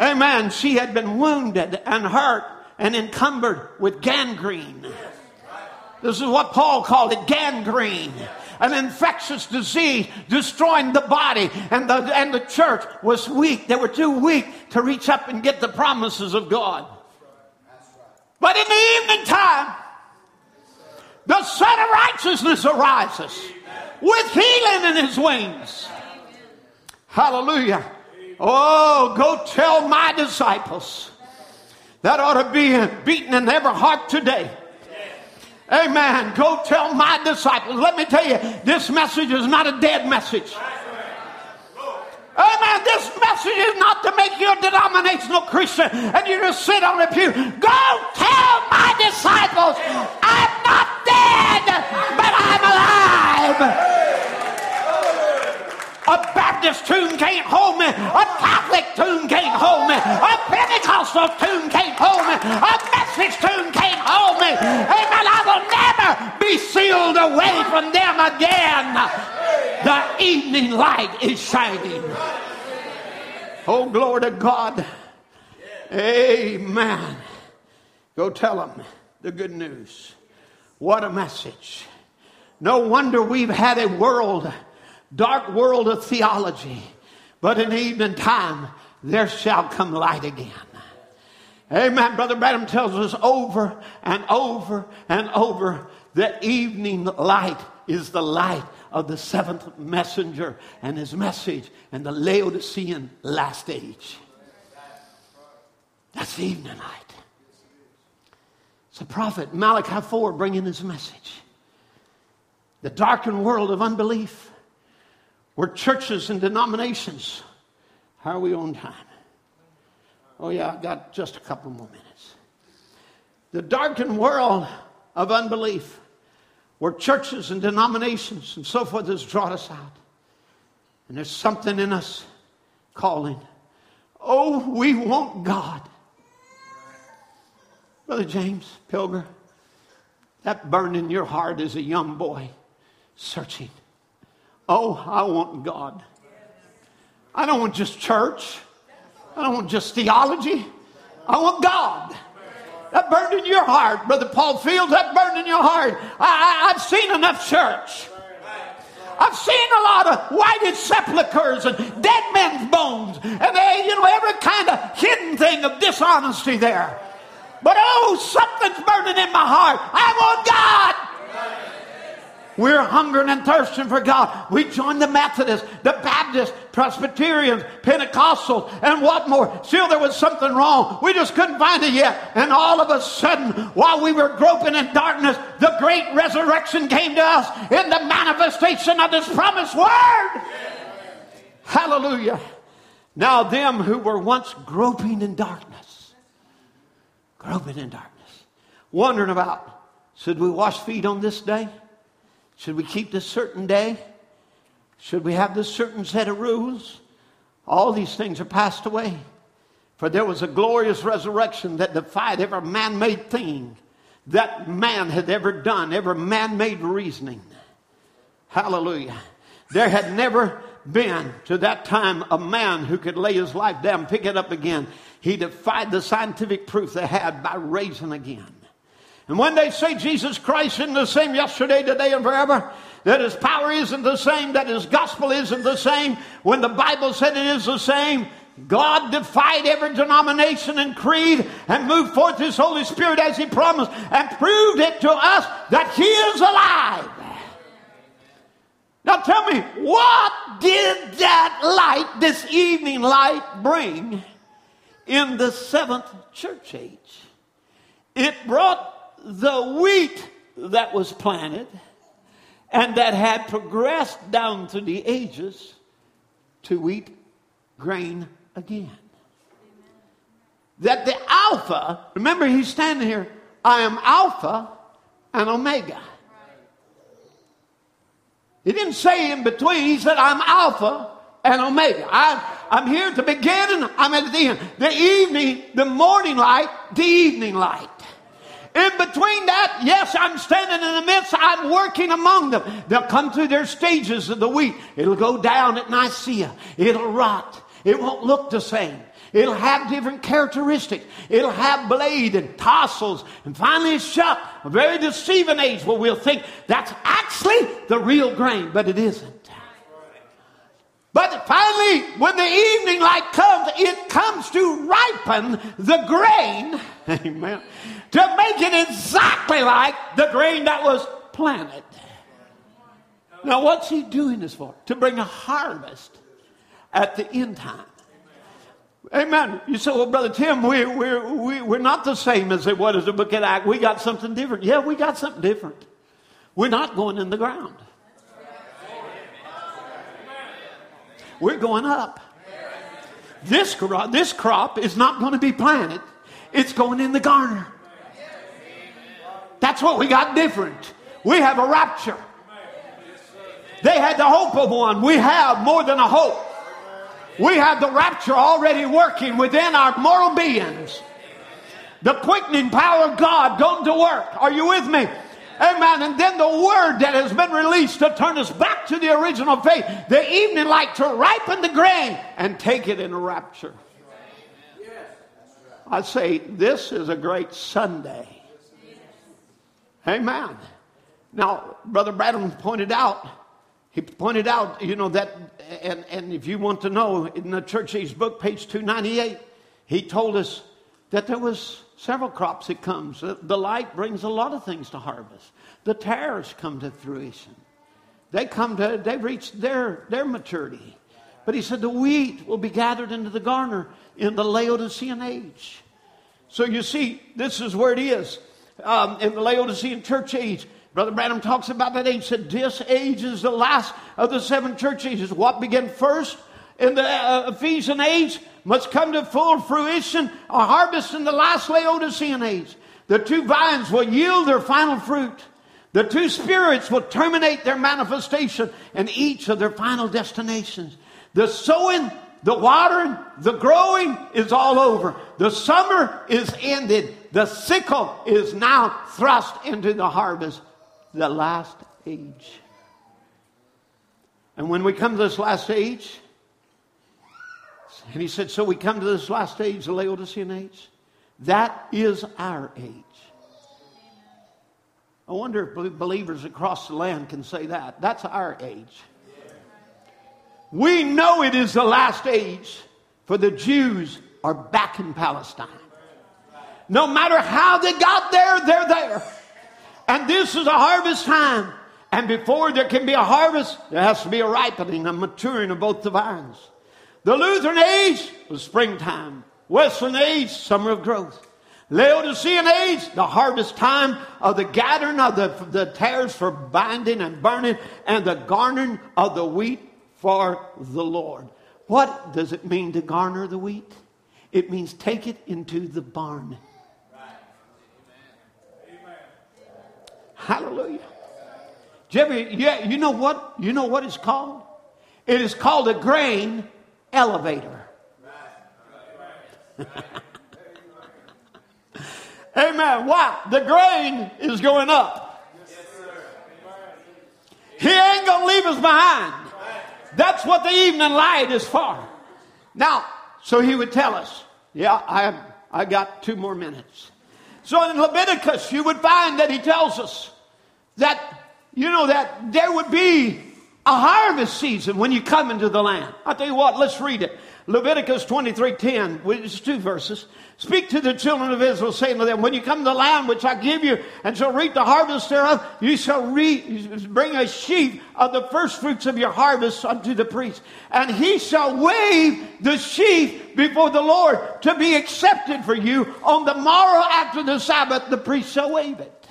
Amen. She had been wounded and hurt and encumbered with gangrene. This is what Paul called it gangrene an infectious disease destroying the body, and the, and the church was weak. They were too weak to reach up and get the promises of God. But in the evening time, the Son of Righteousness arises with healing in his wings. Hallelujah. Oh, go tell my disciples that ought to be beaten in every heart today Amen. Go tell my disciples. Let me tell you, this message is not a dead message. Amen. This message is not to make you a denominational Christian and you just sit on a pew. Go tell my disciples, I'm not dead, but I'm alive. A Baptist tune can't hold me. A Catholic tune can't hold me. A Pentecostal tune can't hold me. A message tune can't hold me. Amen. I will never be sealed away from them again. The evening light is shining. Oh, glory to God. Amen. Go tell them the good news. What a message. No wonder we've had a world dark world of theology. But in evening time, there shall come light again. Amen. Brother Branham tells us over and over and over that evening light is the light of the seventh messenger and his message and the Laodicean last age. That's the evening light. It's the prophet Malachi 4 bringing his message. The darkened world of unbelief we're churches and denominations. How are we on time? Oh, yeah, I've got just a couple more minutes. The darkened world of unbelief, where churches and denominations and so forth has drawn us out. And there's something in us calling, Oh, we want God. Brother James Pilger, that burned in your heart as a young boy searching. Oh, I want God. I don't want just church. I don't want just theology. I want God. That burned in your heart, Brother Paul Fields. That burned in your heart. I, I, have seen enough church. I've seen a lot of whited sepulchres and dead men's bones, and they, you know, every kind of hidden thing of dishonesty there. But oh, something's burning in my heart. I want God. We're hungering and thirsting for God. We joined the Methodists, the Baptists, Presbyterians, Pentecostals, and what more. Still, there was something wrong. We just couldn't find it yet. And all of a sudden, while we were groping in darkness, the great resurrection came to us in the manifestation of this promised word. Hallelujah. Now, them who were once groping in darkness, groping in darkness, wondering about, should we wash feet on this day? Should we keep this certain day? Should we have this certain set of rules? All these things are passed away. For there was a glorious resurrection that defied every man made thing that man had ever done, every man made reasoning. Hallelujah. There had never been to that time a man who could lay his life down, pick it up again. He defied the scientific proof they had by raising again. And when they say Jesus Christ isn't the same yesterday, today, and forever, that his power isn't the same, that his gospel isn't the same, when the Bible said it is the same, God defied every denomination and creed and moved forth His Holy Spirit as He promised and proved it to us that He is alive. Now tell me, what did that light, this evening light, bring in the seventh church age? It brought the wheat that was planted and that had progressed down through the ages to wheat grain again. That the Alpha, remember he's standing here, I am Alpha and Omega. He didn't say in between, he said, I'm Alpha and Omega. I'm, I'm here at the beginning, I'm at the end. The evening, the morning light, the evening light. In between that, yes, I'm standing in the midst, I'm working among them. They'll come through their stages of the wheat. It'll go down at Nicaea. It'll rot. It won't look the same. It'll have different characteristics. It'll have blade and tassels. And finally it's shut. A very deceiving age where we'll think that's actually the real grain, but it isn't. But finally, when the evening light comes, it comes to ripen the grain. Amen. To make it exactly like the grain that was planted. Now, what's he doing this for? To bring a harvest at the end time. Amen. You say, well, Brother Tim, we, we're, we, we're not the same as it was in the book of Acts. We got something different. Yeah, we got something different. We're not going in the ground. We're going up. This, this crop is not going to be planted. It's going in the garner. That's what we got different. We have a rapture. They had the hope of one. We have more than a hope. We have the rapture already working within our moral beings. The quickening power of God going to work. Are you with me? Amen. And then the word that has been released to turn us back to the original faith. The evening light to ripen the grain and take it in a rapture. I say, this is a great Sunday. Amen. Now, Brother Branham pointed out he pointed out, you know, that, and, and if you want to know, in the church age book, page 298, he told us that there was several crops that comes. Uh, the light brings a lot of things to harvest. The tares come to fruition. They come to, they've reached their, their maturity. But he said the wheat will be gathered into the garner in the Laodicean age. So you see, this is where it is. Um, in the Laodicean church age, Brother Branham talks about that age. Said this age is the last of the seven church ages. What began first in the uh, Ephesian age must come to full fruition, a harvest in the last Laodicean age. The two vines will yield their final fruit. The two spirits will terminate their manifestation and each of their final destinations. The sowing, the watering, the growing is all over. The summer is ended. The sickle is now thrust into the harvest the last age. And when we come to this last age, and he said, So we come to this last age, the Laodicean age. That is our age. I wonder if believers across the land can say that. That's our age. We know it is the last age, for the Jews are back in Palestine. No matter how they got there, they're there. And this is a harvest time. And before there can be a harvest, there has to be a ripening, a maturing of both the vines. The Lutheran age was springtime. Wesleyan age, summer of growth. Laodicean age, the harvest time of the gathering of the, the tares for binding and burning, and the garnering of the wheat for the Lord. What does it mean to garner the wheat? It means take it into the barn Hallelujah. Jimmy, yeah, you know what? You know what it's called? It is called a grain elevator. Amen. Why? The grain is going up. He ain't going to leave us behind. That's what the evening light is for. Now, so he would tell us, yeah, I, I got two more minutes. So in Leviticus, you would find that he tells us that, you know, that there would be a harvest season when you come into the land. I'll tell you what, let's read it. Leviticus 23:10, which is two verses. Speak to the children of Israel, saying to them, When you come to the land which I give you, and shall reap the harvest thereof, you shall re- bring a sheaf of the first fruits of your harvest unto the priest. And he shall wave the sheaf before the Lord to be accepted for you. On the morrow after the Sabbath, the priest shall wave it.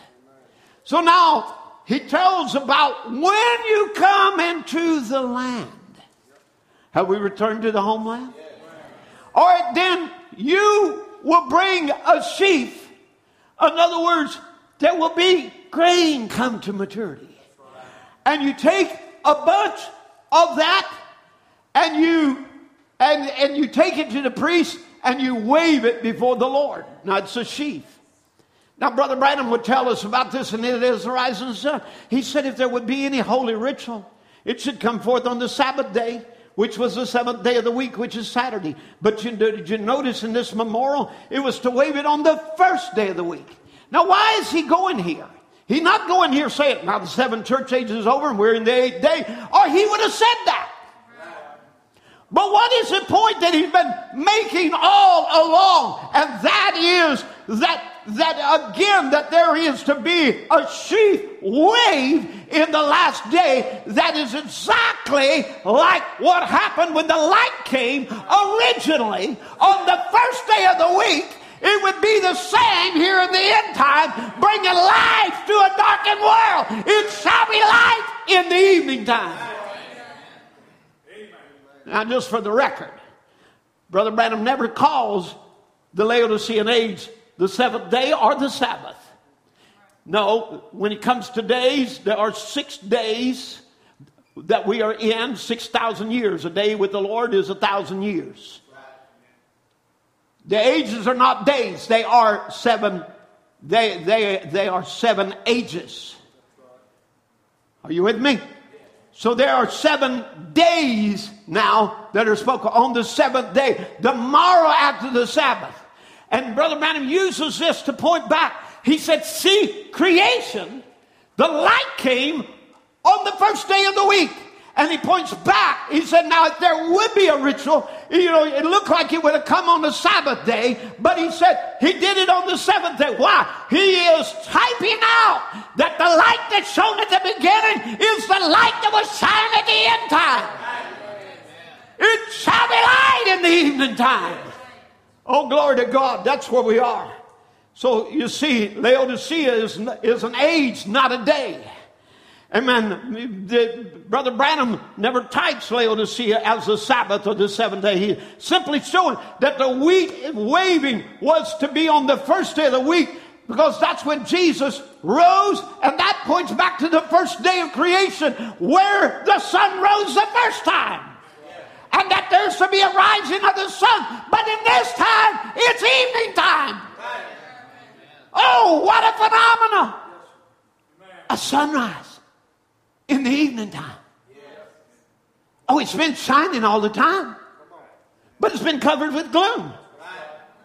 So now, he tells about when you come into the land. Have we returned to the homeland? All right, then you will bring a sheaf. In other words, there will be grain come to maturity. And you take a bunch of that and you and, and you take it to the priest and you wave it before the Lord. Now it's a sheaf. Now, Brother Branham would tell us about this in his Horizon Sun. He said if there would be any holy ritual, it should come forth on the Sabbath day which was the seventh day of the week, which is Saturday. But you, did you notice in this memorial, it was to wave it on the first day of the week. Now, why is he going here? He's not going here saying, now the seven church ages is over and we're in the eighth day, or he would have said that. But what is the point that he's been making all along? And that is that that again that there is to be a sheaf wave in the last day that is exactly like what happened when the light came originally on the first day of the week. It would be the same here in the end time bringing life to a darkened world. It shall be light in the evening time. Now just for the record brother branham never calls the laodicean age the seventh day or the Sabbath. No, when it comes to days, there are six days that we are in, 6,000 years. A day with the Lord is a thousand years. The ages are not days, they are seven, they, they, they are seven ages. Are you with me? So there are seven days now that are spoken on the seventh day, the morrow after the Sabbath. And Brother Branham uses this to point back. He said, See, creation, the light came on the first day of the week. And he points back. He said, Now, if there would be a ritual, you know, it looked like it would have come on the Sabbath day, but he said he did it on the seventh day. Why? He is typing out that the light that shone at the beginning is the light that was shining at the end time. It shall be light in the evening time. Oh, glory to God. That's where we are. So you see, Laodicea is, is an age, not a day. Amen. The, Brother Branham never types Laodicea as the Sabbath or the seventh day. He simply showing that the wheat waving was to be on the first day of the week because that's when Jesus rose, and that points back to the first day of creation where the sun rose the first time and that there's to be a rising of the sun. But in this time, it's evening time. Oh, what a phenomenon! A sunrise in the evening time. Oh, it's been shining all the time, but it's been covered with gloom.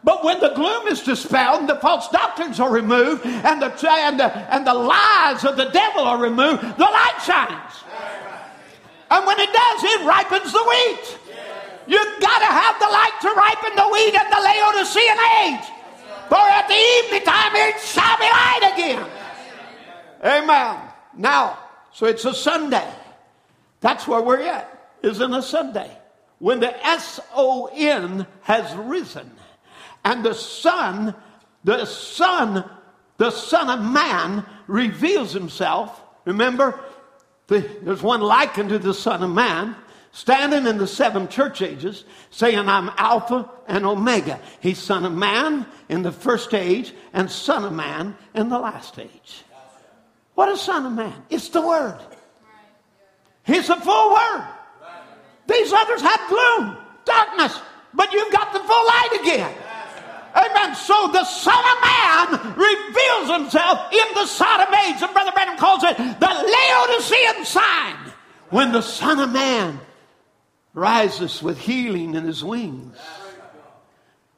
But when the gloom is dispelled and the false doctrines are removed and the, and the, and the lies of the devil are removed, the light shines. And when it does, it ripens the wheat. You've got to have the light to ripen the wheat in the Laodicean age. For at the evening time it shall be light again. Amen. Now, so it's a Sunday. That's where we're at, is in a Sunday. When the S O N has risen and the sun, the Son, the Son of Man reveals himself. Remember, there's one likened to the Son of Man, standing in the seven church ages, saying, I'm Alpha and Omega. He's Son of Man in the first age and Son of Man in the last age. What is Son of Man? It's the Word. He's the full Word. These others had gloom, darkness, but you've got the full light again. Amen. So the Son of Man reveals himself in the Sodom age. And Brother Branham calls it the Laodicean sign. When the Son of Man rises with healing in his wings,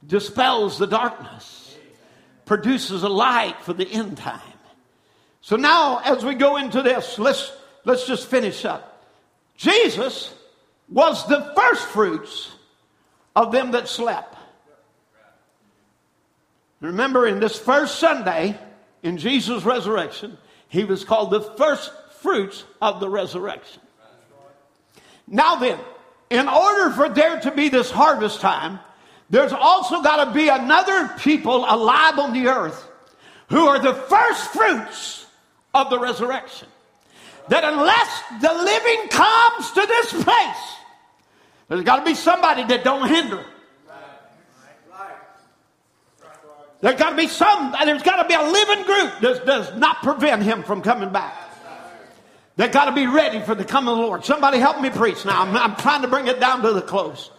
dispels the darkness, produces a light for the end time. So now, as we go into this, let's, let's just finish up. Jesus was the first fruits of them that slept. Remember, in this first Sunday in Jesus' resurrection, he was called the first fruits of the resurrection. Now then, in order for there to be this harvest time, there's also got to be another people alive on the earth who are the first fruits of the resurrection. That unless the living comes to this place, there's got to be somebody that don't hinder. There's got to be some, there's got to be a living group that does not prevent him from coming back. They've got to be ready for the coming of the Lord. Somebody help me preach now. I'm, I'm trying to bring it down to the close.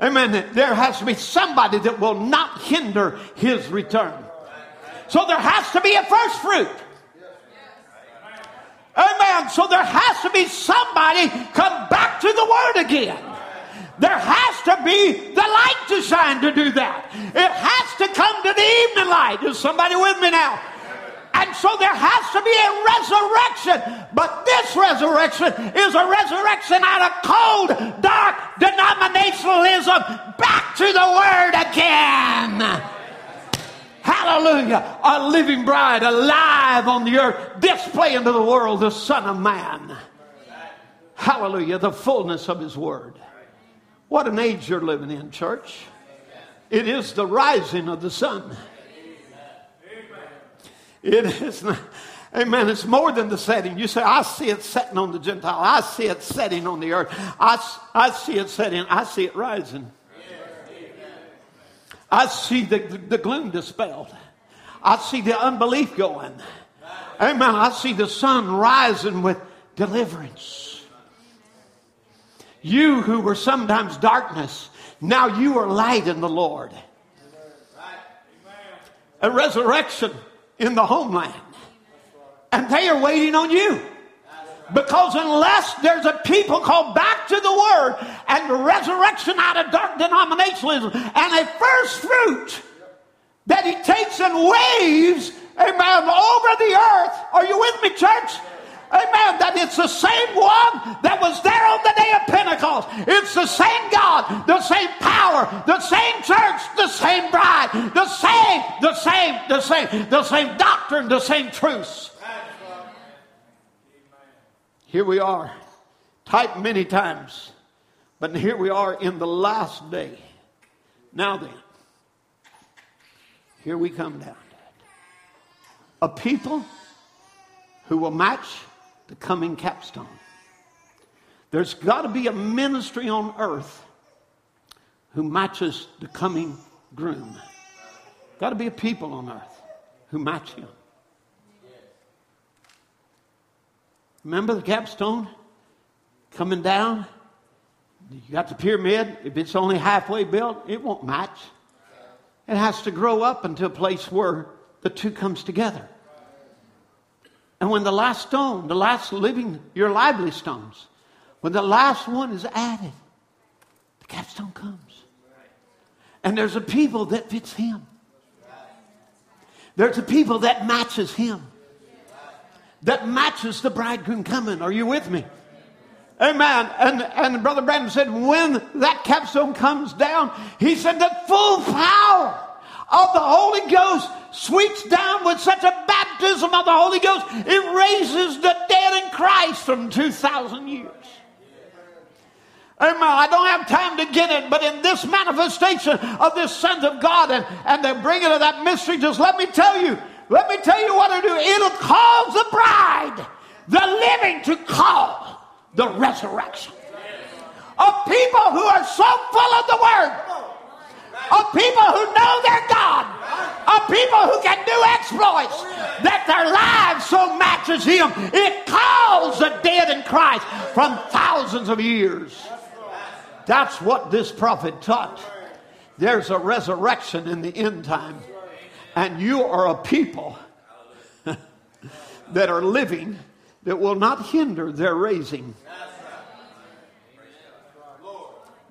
Amen. There has to be somebody that will not hinder his return. So there has to be a first fruit. Amen. So there has to be somebody come back to the word again. There has to be the light to shine to do that. It has to come to the evening light. Is somebody with me now? And so there has to be a resurrection. But this resurrection is a resurrection out of cold, dark denominationalism back to the Word again. Hallelujah. A living bride alive on the earth, displaying to the world the Son of Man. Hallelujah. The fullness of His Word. What an age you're living in, church. It is the rising of the sun. It is, not, amen. It's more than the setting. You say, I see it setting on the Gentile. I see it setting on the earth. I, I see it setting. I see it rising. I see the, the, the gloom dispelled. I see the unbelief going. Amen. I see the sun rising with deliverance. You who were sometimes darkness, now you are light in the Lord. A resurrection in the homeland. And they are waiting on you. Because unless there's a people called back to the word and the resurrection out of dark denominationalism and a first fruit that he takes and waves, amen, over the earth. Are you with me, church? Amen. That it's the same one that was there on the day of Pentecost. It's the same God, the same power, the same church, the same bride, the same, the same, the same, the same doctrine, the same truths. Here we are, typed many times, but here we are in the last day. Now then, here we come down. A people who will match the coming capstone. There's got to be a ministry on earth who matches the coming groom. Got to be a people on earth who match him. Remember the capstone coming down? You got the pyramid. If it's only halfway built, it won't match. It has to grow up into a place where the two comes together. And when the last stone, the last living, your lively stones, when the last one is added, the capstone comes. And there's a people that fits him. There's a people that matches him. That matches the bridegroom coming. Are you with me? Amen. And, and Brother Branham said, when that capstone comes down, he said, the full power of the Holy Ghost sweeps down with such a baptism of the Holy Ghost, it raises the dead in Christ from 2,000 years. Amen. I don't have time to get it, but in this manifestation of this sons of God and, and the bringing of that mystery, just let me tell you, let me tell you what it'll do. It'll cause the bride, the living, to call the resurrection of people who are so full of the word of people who know their God, of people who can do exploits, that their lives so matches Him. It calls the dead in Christ from thousands of years. That's what this prophet taught. There's a resurrection in the end time, and you are a people that are living that will not hinder their raising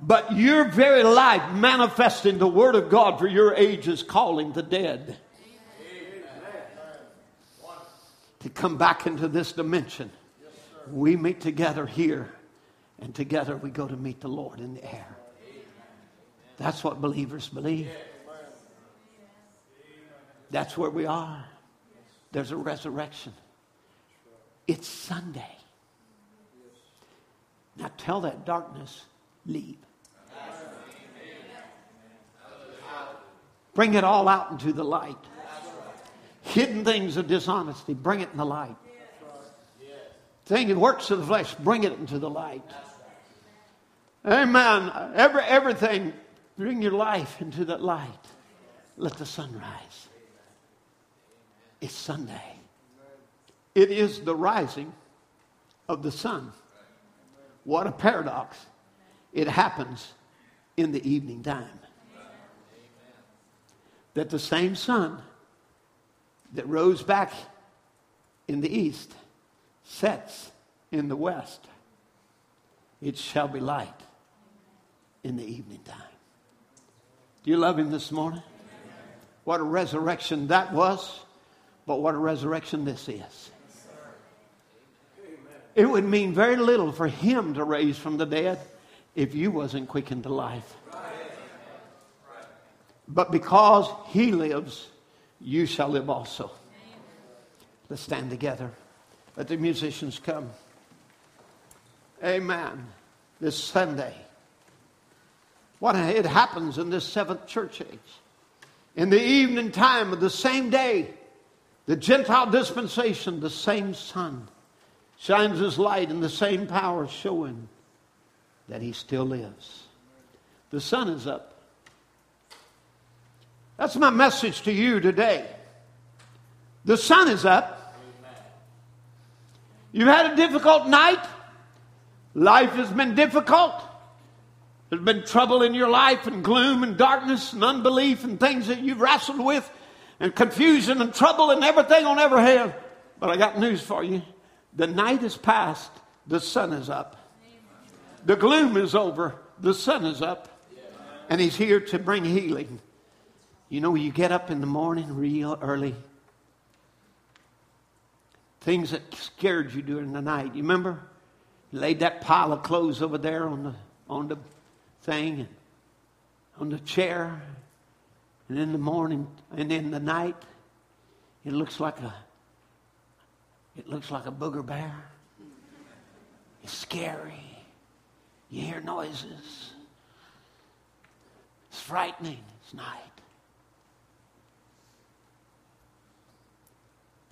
but your very life manifesting the Word of God for your age is calling the dead to come back into this dimension. We meet together here, and together we go to meet the Lord in the air. That's what believers believe. That's where we are. There's a resurrection. It's Sunday. Now tell that darkness, leave. Bring it all out into the light. Hidden things of dishonesty, bring it in the light. Thing that works of the flesh, bring it into the light. Amen. Every, everything, bring your life into that light. Let the sun rise. It's Sunday. It is the rising of the sun. What a paradox. It happens in the evening time that the same sun that rose back in the east sets in the west. It shall be light in the evening time. Do you love him this morning? What a resurrection that was, but what a resurrection this is. It would mean very little for him to raise from the dead if you wasn't quickened to life. But because he lives, you shall live also. Let's stand together. Let the musicians come. Amen. This Sunday. What it happens in this seventh church age. In the evening time of the same day, the Gentile dispensation, the same sun shines his light in the same power, showing that he still lives. The sun is up. That's my message to you today. The sun is up. You've had a difficult night. Life has been difficult. There's been trouble in your life and gloom and darkness and unbelief and things that you've wrestled with and confusion and trouble and everything on every hand. But I got news for you. The night is past. The sun is up. The gloom is over. The sun is up. And he's here to bring healing. You know, you get up in the morning real early, things that scared you during the night. You remember? You laid that pile of clothes over there on the, on the thing, and on the chair, and in the morning, and in the night, it looks like a, it looks like a booger bear. It's scary. You hear noises. It's frightening. It's night.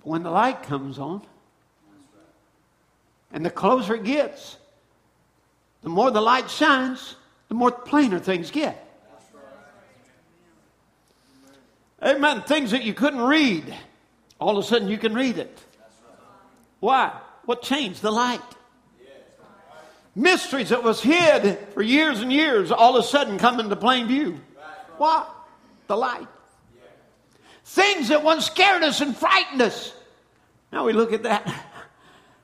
When the light comes on, and the closer it gets, the more the light shines, the more plainer things get. Amen. Things that you couldn't read, all of a sudden you can read it. Why? What changed? The light. Mysteries that was hid for years and years all of a sudden come into plain view. Why? The light. Things that once scared us and frightened us. Now we look at that.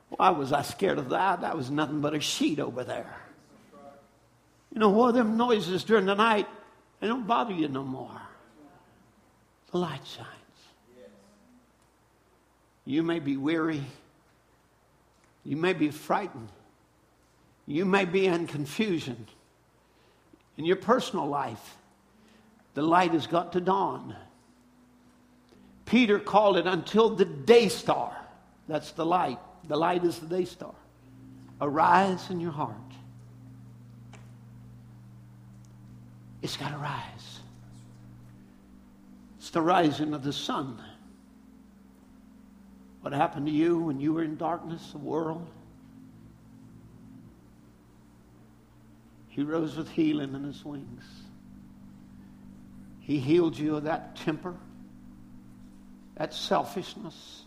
Why was I scared of that? That was nothing but a sheet over there. You know what? Them noises during the night, they don't bother you no more. The light shines. You may be weary. You may be frightened. You may be in confusion. In your personal life, the light has got to dawn. Peter called it until the day star. That's the light. The light is the day star. Arise in your heart. It's got to rise. It's the rising of the sun. What happened to you when you were in darkness, the world? He rose with healing in his wings. He healed you of that temper that selfishness,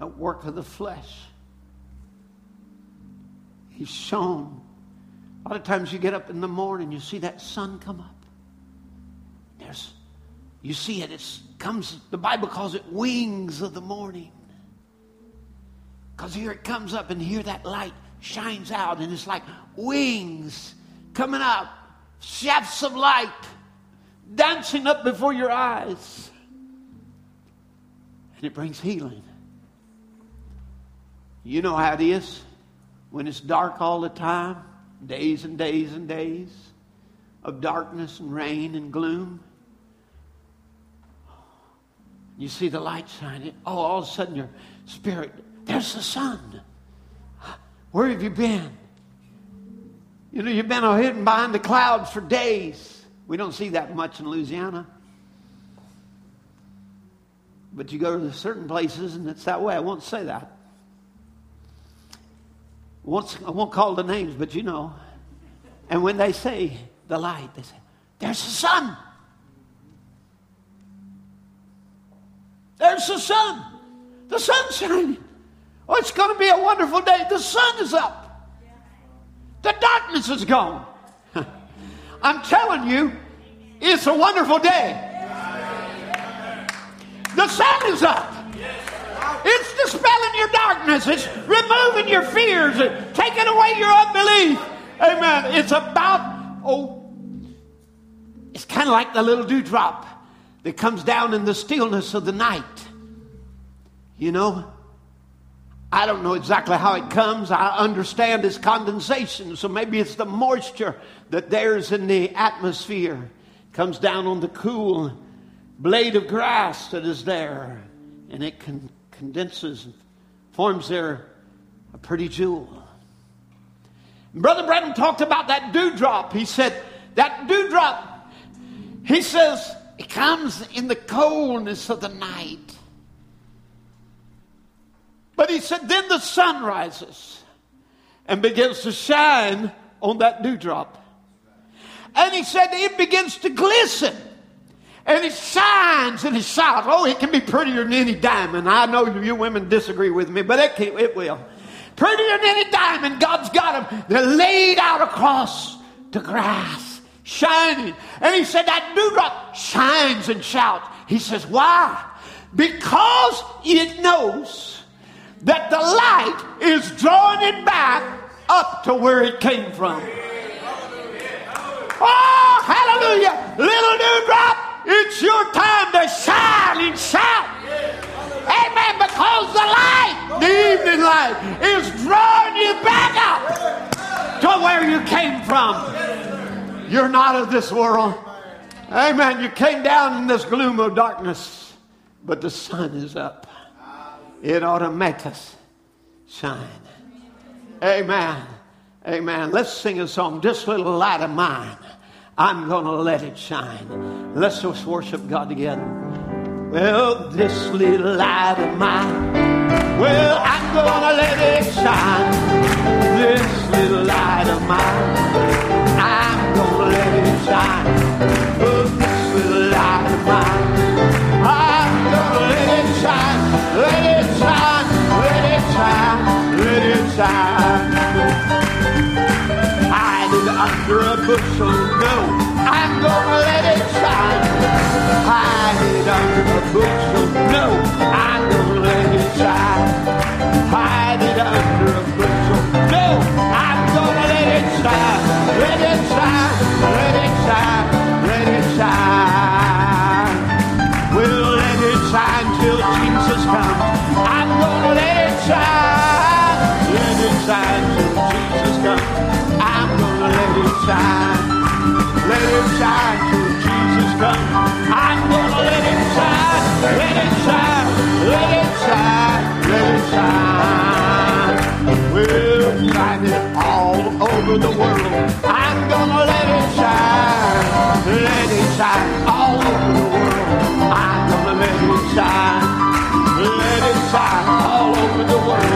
at work of the flesh. He's shown. A lot of times you get up in the morning, you see that sun come up. There's, you see it. It comes. The Bible calls it wings of the morning. Because here it comes up, and here that light shines out, and it's like wings coming up, shafts of light dancing up before your eyes and it brings healing. You know how it is when it's dark all the time, days and days and days. of darkness and rain and gloom. You see the light shining. Oh, all of a sudden your spirit, there's the sun. Where have you been? You know, you've been hidden behind the clouds for days. We don't see that much in Louisiana. But you go to certain places and it's that way. I won't say that. Once, I won't call the names, but you know. And when they say the light, they say, There's the sun. There's the sun. The sun's shining. Oh, it's going to be a wonderful day. The sun is up. The darkness is gone. I'm telling you, it's a wonderful day. The sun is up. It's dispelling your darkness. It's removing your fears. It's taking away your unbelief. Amen. It's about, oh, it's kind of like the little dewdrop that comes down in the stillness of the night. You know, I don't know exactly how it comes. I understand it's condensation, so maybe it's the moisture that there's in the atmosphere comes down on the cool blade of grass that is there, and it can condenses and forms there a pretty jewel. Brother Branham talked about that dewdrop. He said, that dewdrop, he says, it comes in the coldness of the night. But he said, then the sun rises and begins to shine on that dewdrop. And he said, it begins to glisten. And it shines and it shines. Oh, it can be prettier than any diamond. I know you women disagree with me, but it, can, it will. Prettier than any diamond. God's got them. They're laid out across the grass, shining. And he said that dewdrop shines and shouts. He says, why? Because it knows that the light is drawing it back up to where it came from. Oh, hallelujah. Little dewdrop it's your time to shine and shout. Amen. Because the light, the evening light, is drawing you back up to where you came from. You're not of this world. Amen. You came down in this gloom of darkness, but the sun is up. It ought to make us shine. Amen. Amen. Let's sing a song, This Little Light of Mine. I'm going to let it shine. Let's just worship God together. Well, this little light of mine, well, I'm going to let it shine. This little light of mine, I'm going to let it shine. Oh, this little light of mine, I'm going to let it shine. Let it shine, let it shine, let it shine bushel. No, I'm gonna let it shine. Hide it under a bushel. No, shine. Let it shine till Jesus comes. I'm gonna let it shine. Let it shine. Let it shine. Let it shine. We'll find it all over the world. I'm gonna let it shine. Let it shine all over the world. I'm gonna let it shine. Let it shine all over the world.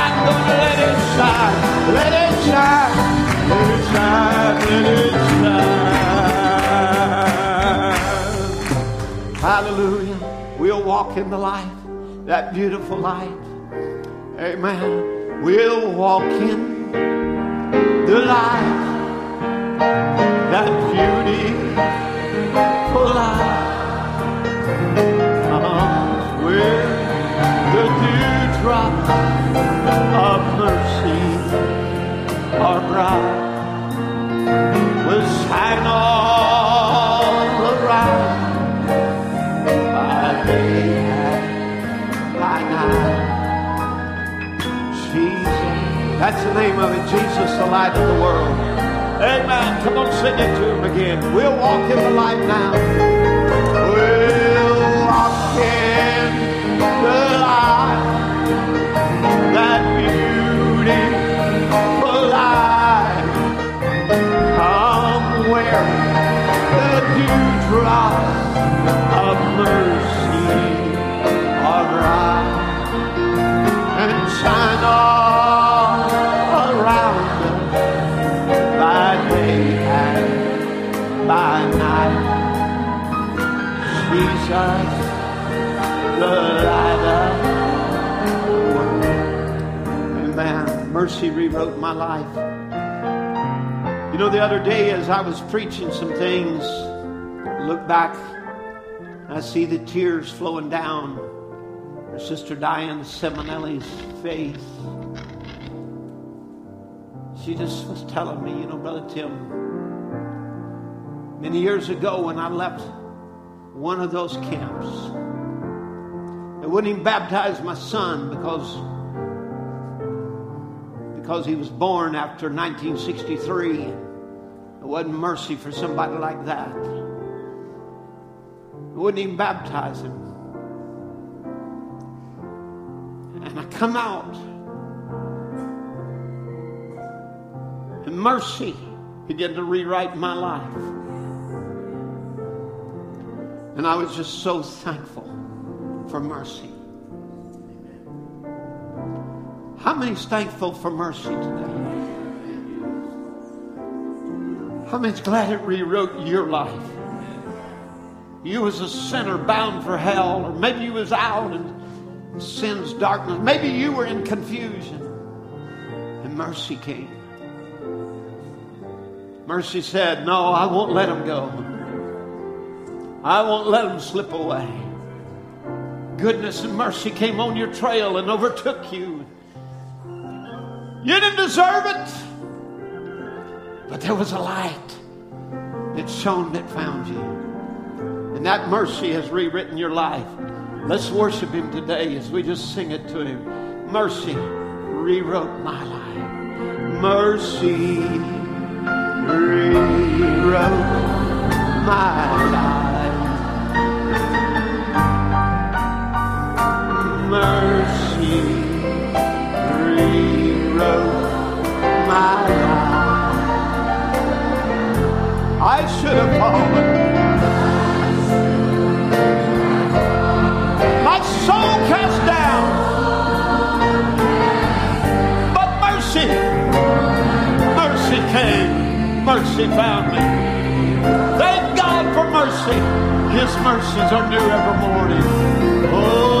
I'm gonna let it shine. Let it shine Hallelujah. We'll walk in the light, that beautiful light. Amen. We'll walk in the light, the name of it. Jesus, the light of the world. Amen. Come on, sing it to him again. We'll walk in the light now. Amen. Mercy rewrote my life. You know, the other day as I was preaching some things, I look back, I see the tears flowing down her sister Diane Seminelli's face. She just was telling me, you know, Brother Tim, many years ago when I left one of those camps, They wouldn't even baptize my son because, because he was born after 1963. It wasn't mercy for somebody like that. I wouldn't even baptize him. And I come out. And mercy began to rewrite my life. And I was just so thankful for mercy. How many's thankful for mercy today? How many's glad it rewrote your life? You was a sinner bound for hell, or maybe you was out in sin's darkness. Maybe you were in confusion. And mercy came. Mercy said, No, I won't let him go. I won't let him slip away. Goodness and mercy came on your trail and overtook you. You didn't deserve it, but there was a light that shone that found you. And that mercy has rewritten your life. Let's worship him today as we just sing it to him. Mercy rewrote my life. Mercy rewrote my life. Mercy mercy came, mercy found me. Thank God for mercy. His mercies are new every morning. Oh,